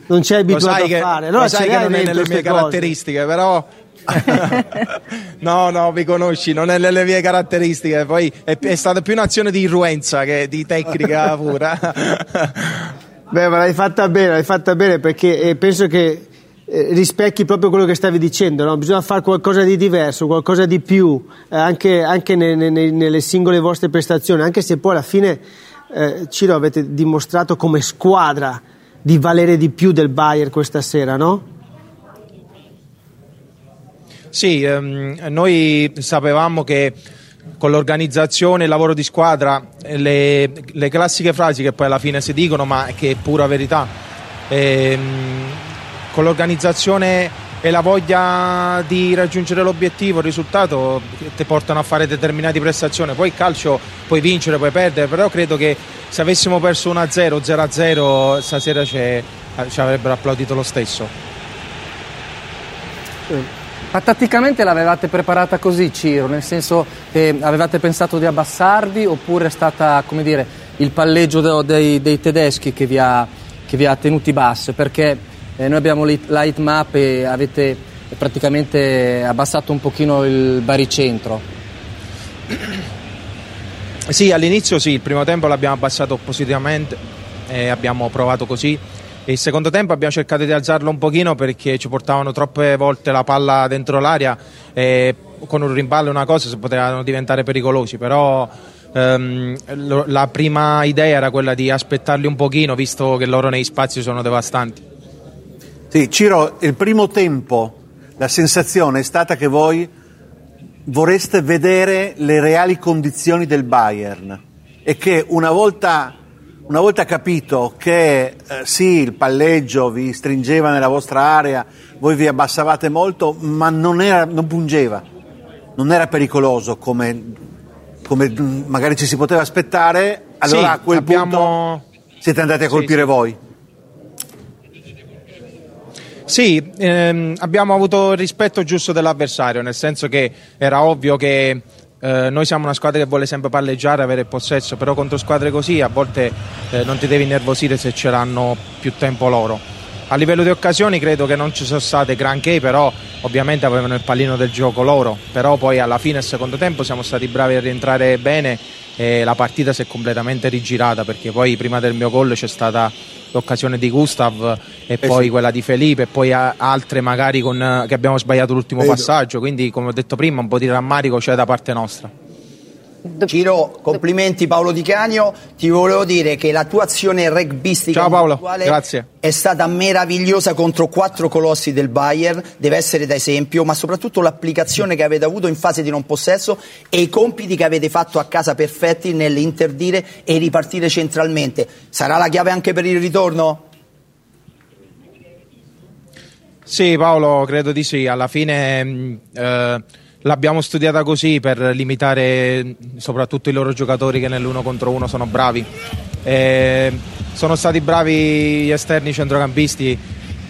non c'è abituato a che, fare. Allora, lo sai che non è nelle mie caratteristiche, però *laughs* no, no, mi conosci, non è nelle mie caratteristiche. Poi è, è stata più un'azione di irruenza che di tecnica *laughs* pura. Beh, ma l'hai fatta bene, l'hai fatta bene perché eh, penso che rispecchi proprio quello che stavi dicendo, no? bisogna fare qualcosa di diverso, qualcosa di più, eh, anche, anche ne, ne, nelle singole vostre prestazioni, anche se poi alla fine eh, Ciro avete dimostrato come squadra di valere di più del Bayern questa sera, no? Sì, ehm, noi sapevamo che con l'organizzazione il lavoro di squadra, le, le, classiche frasi che poi alla fine si dicono, ma che è pura verità, ehm, con l'organizzazione e la voglia di raggiungere l'obiettivo, il risultato ti portano a fare determinate prestazioni. Poi il calcio puoi vincere, puoi perdere, però credo che se avessimo perso 1-0, 0-0, stasera ci avrebbero applaudito lo stesso. Ma tatticamente l'avevate preparata così, Ciro? Nel senso che avevate pensato di abbassarvi oppure è stata, come dire, il palleggio dei, dei tedeschi che vi, ha, che vi, ha, tenuti basse? Perché eh, noi abbiamo heat map e avete praticamente abbassato un pochino il baricentro. *clears throat* Sì, all'inizio sì, il primo tempo l'abbiamo abbassato positivamente e abbiamo provato così. Il secondo tempo abbiamo cercato di alzarlo un pochino perché ci portavano troppe volte la palla dentro l'aria e con un rimballo e una cosa potevano diventare pericolosi, però ehm, la prima idea era quella di aspettarli un pochino visto che loro nei spazi sono devastanti. Sì, Ciro, il primo tempo la sensazione è stata che voi vorreste vedere le reali condizioni del Bayern e che una volta, una volta capito che eh, sì, il palleggio vi stringeva nella vostra area, voi vi abbassavate molto, ma non, era, non pungeva, non era pericoloso come, come magari ci si poteva aspettare, allora Sì, a quel abbiamo- punto siete andati a colpire voi. Sì, ehm, abbiamo avuto il rispetto giusto dell'avversario, nel senso che era ovvio che eh, noi siamo una squadra che vuole sempre palleggiare, avere il possesso, però contro squadre così a volte eh, non ti devi innervosire se ce l'hanno più tempo loro. A livello di occasioni credo che non ci sono state granché, però ovviamente avevano il pallino del gioco loro, però poi alla fine del secondo tempo siamo stati bravi a rientrare bene e la partita si è completamente rigirata perché poi prima del mio gol c'è stata l'occasione di Gustav e poi sì. quella di Felipe e poi altre magari con, che abbiamo sbagliato l'ultimo Vedo. passaggio, quindi come ho detto prima un po' di rammarico c'è da parte nostra. Ciro, complimenti Paolo Di Canio, ti volevo dire che la tua azione rugbistica Ciao Paolo, grazie. è stata meravigliosa contro quattro colossi del Bayern, deve essere da esempio, ma soprattutto l'applicazione che avete avuto in fase di non possesso e i compiti che avete fatto a casa perfetti nell'interdire e ripartire centralmente. Sarà la chiave anche per il ritorno? Sì, Paolo, credo di sì. Alla fine mh, eh, l'abbiamo studiata così per limitare soprattutto i loro giocatori che nell'uno contro uno sono bravi. E sono stati bravi gli esterni centrocampisti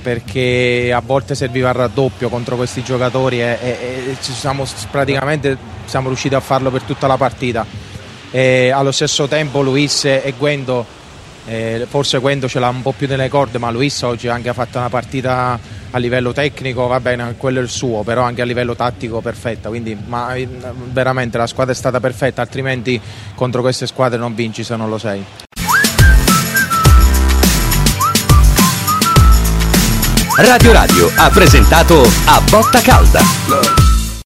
perché a volte serviva il raddoppio contro questi giocatori e, e- e siamo praticamente siamo riusciti a farlo per tutta la partita. E allo stesso tempo Luis e Guendo eh, forse Quendo ce l'ha un po' più nelle corde, ma Luis oggi anche ha fatto una partita a livello tecnico, va bene, quello è il suo, però anche a livello tattico perfetta. Quindi, ma veramente la squadra è stata perfetta, altrimenti contro queste squadre non vinci se non lo sei. Radio Radio ha presentato A Botta Calda.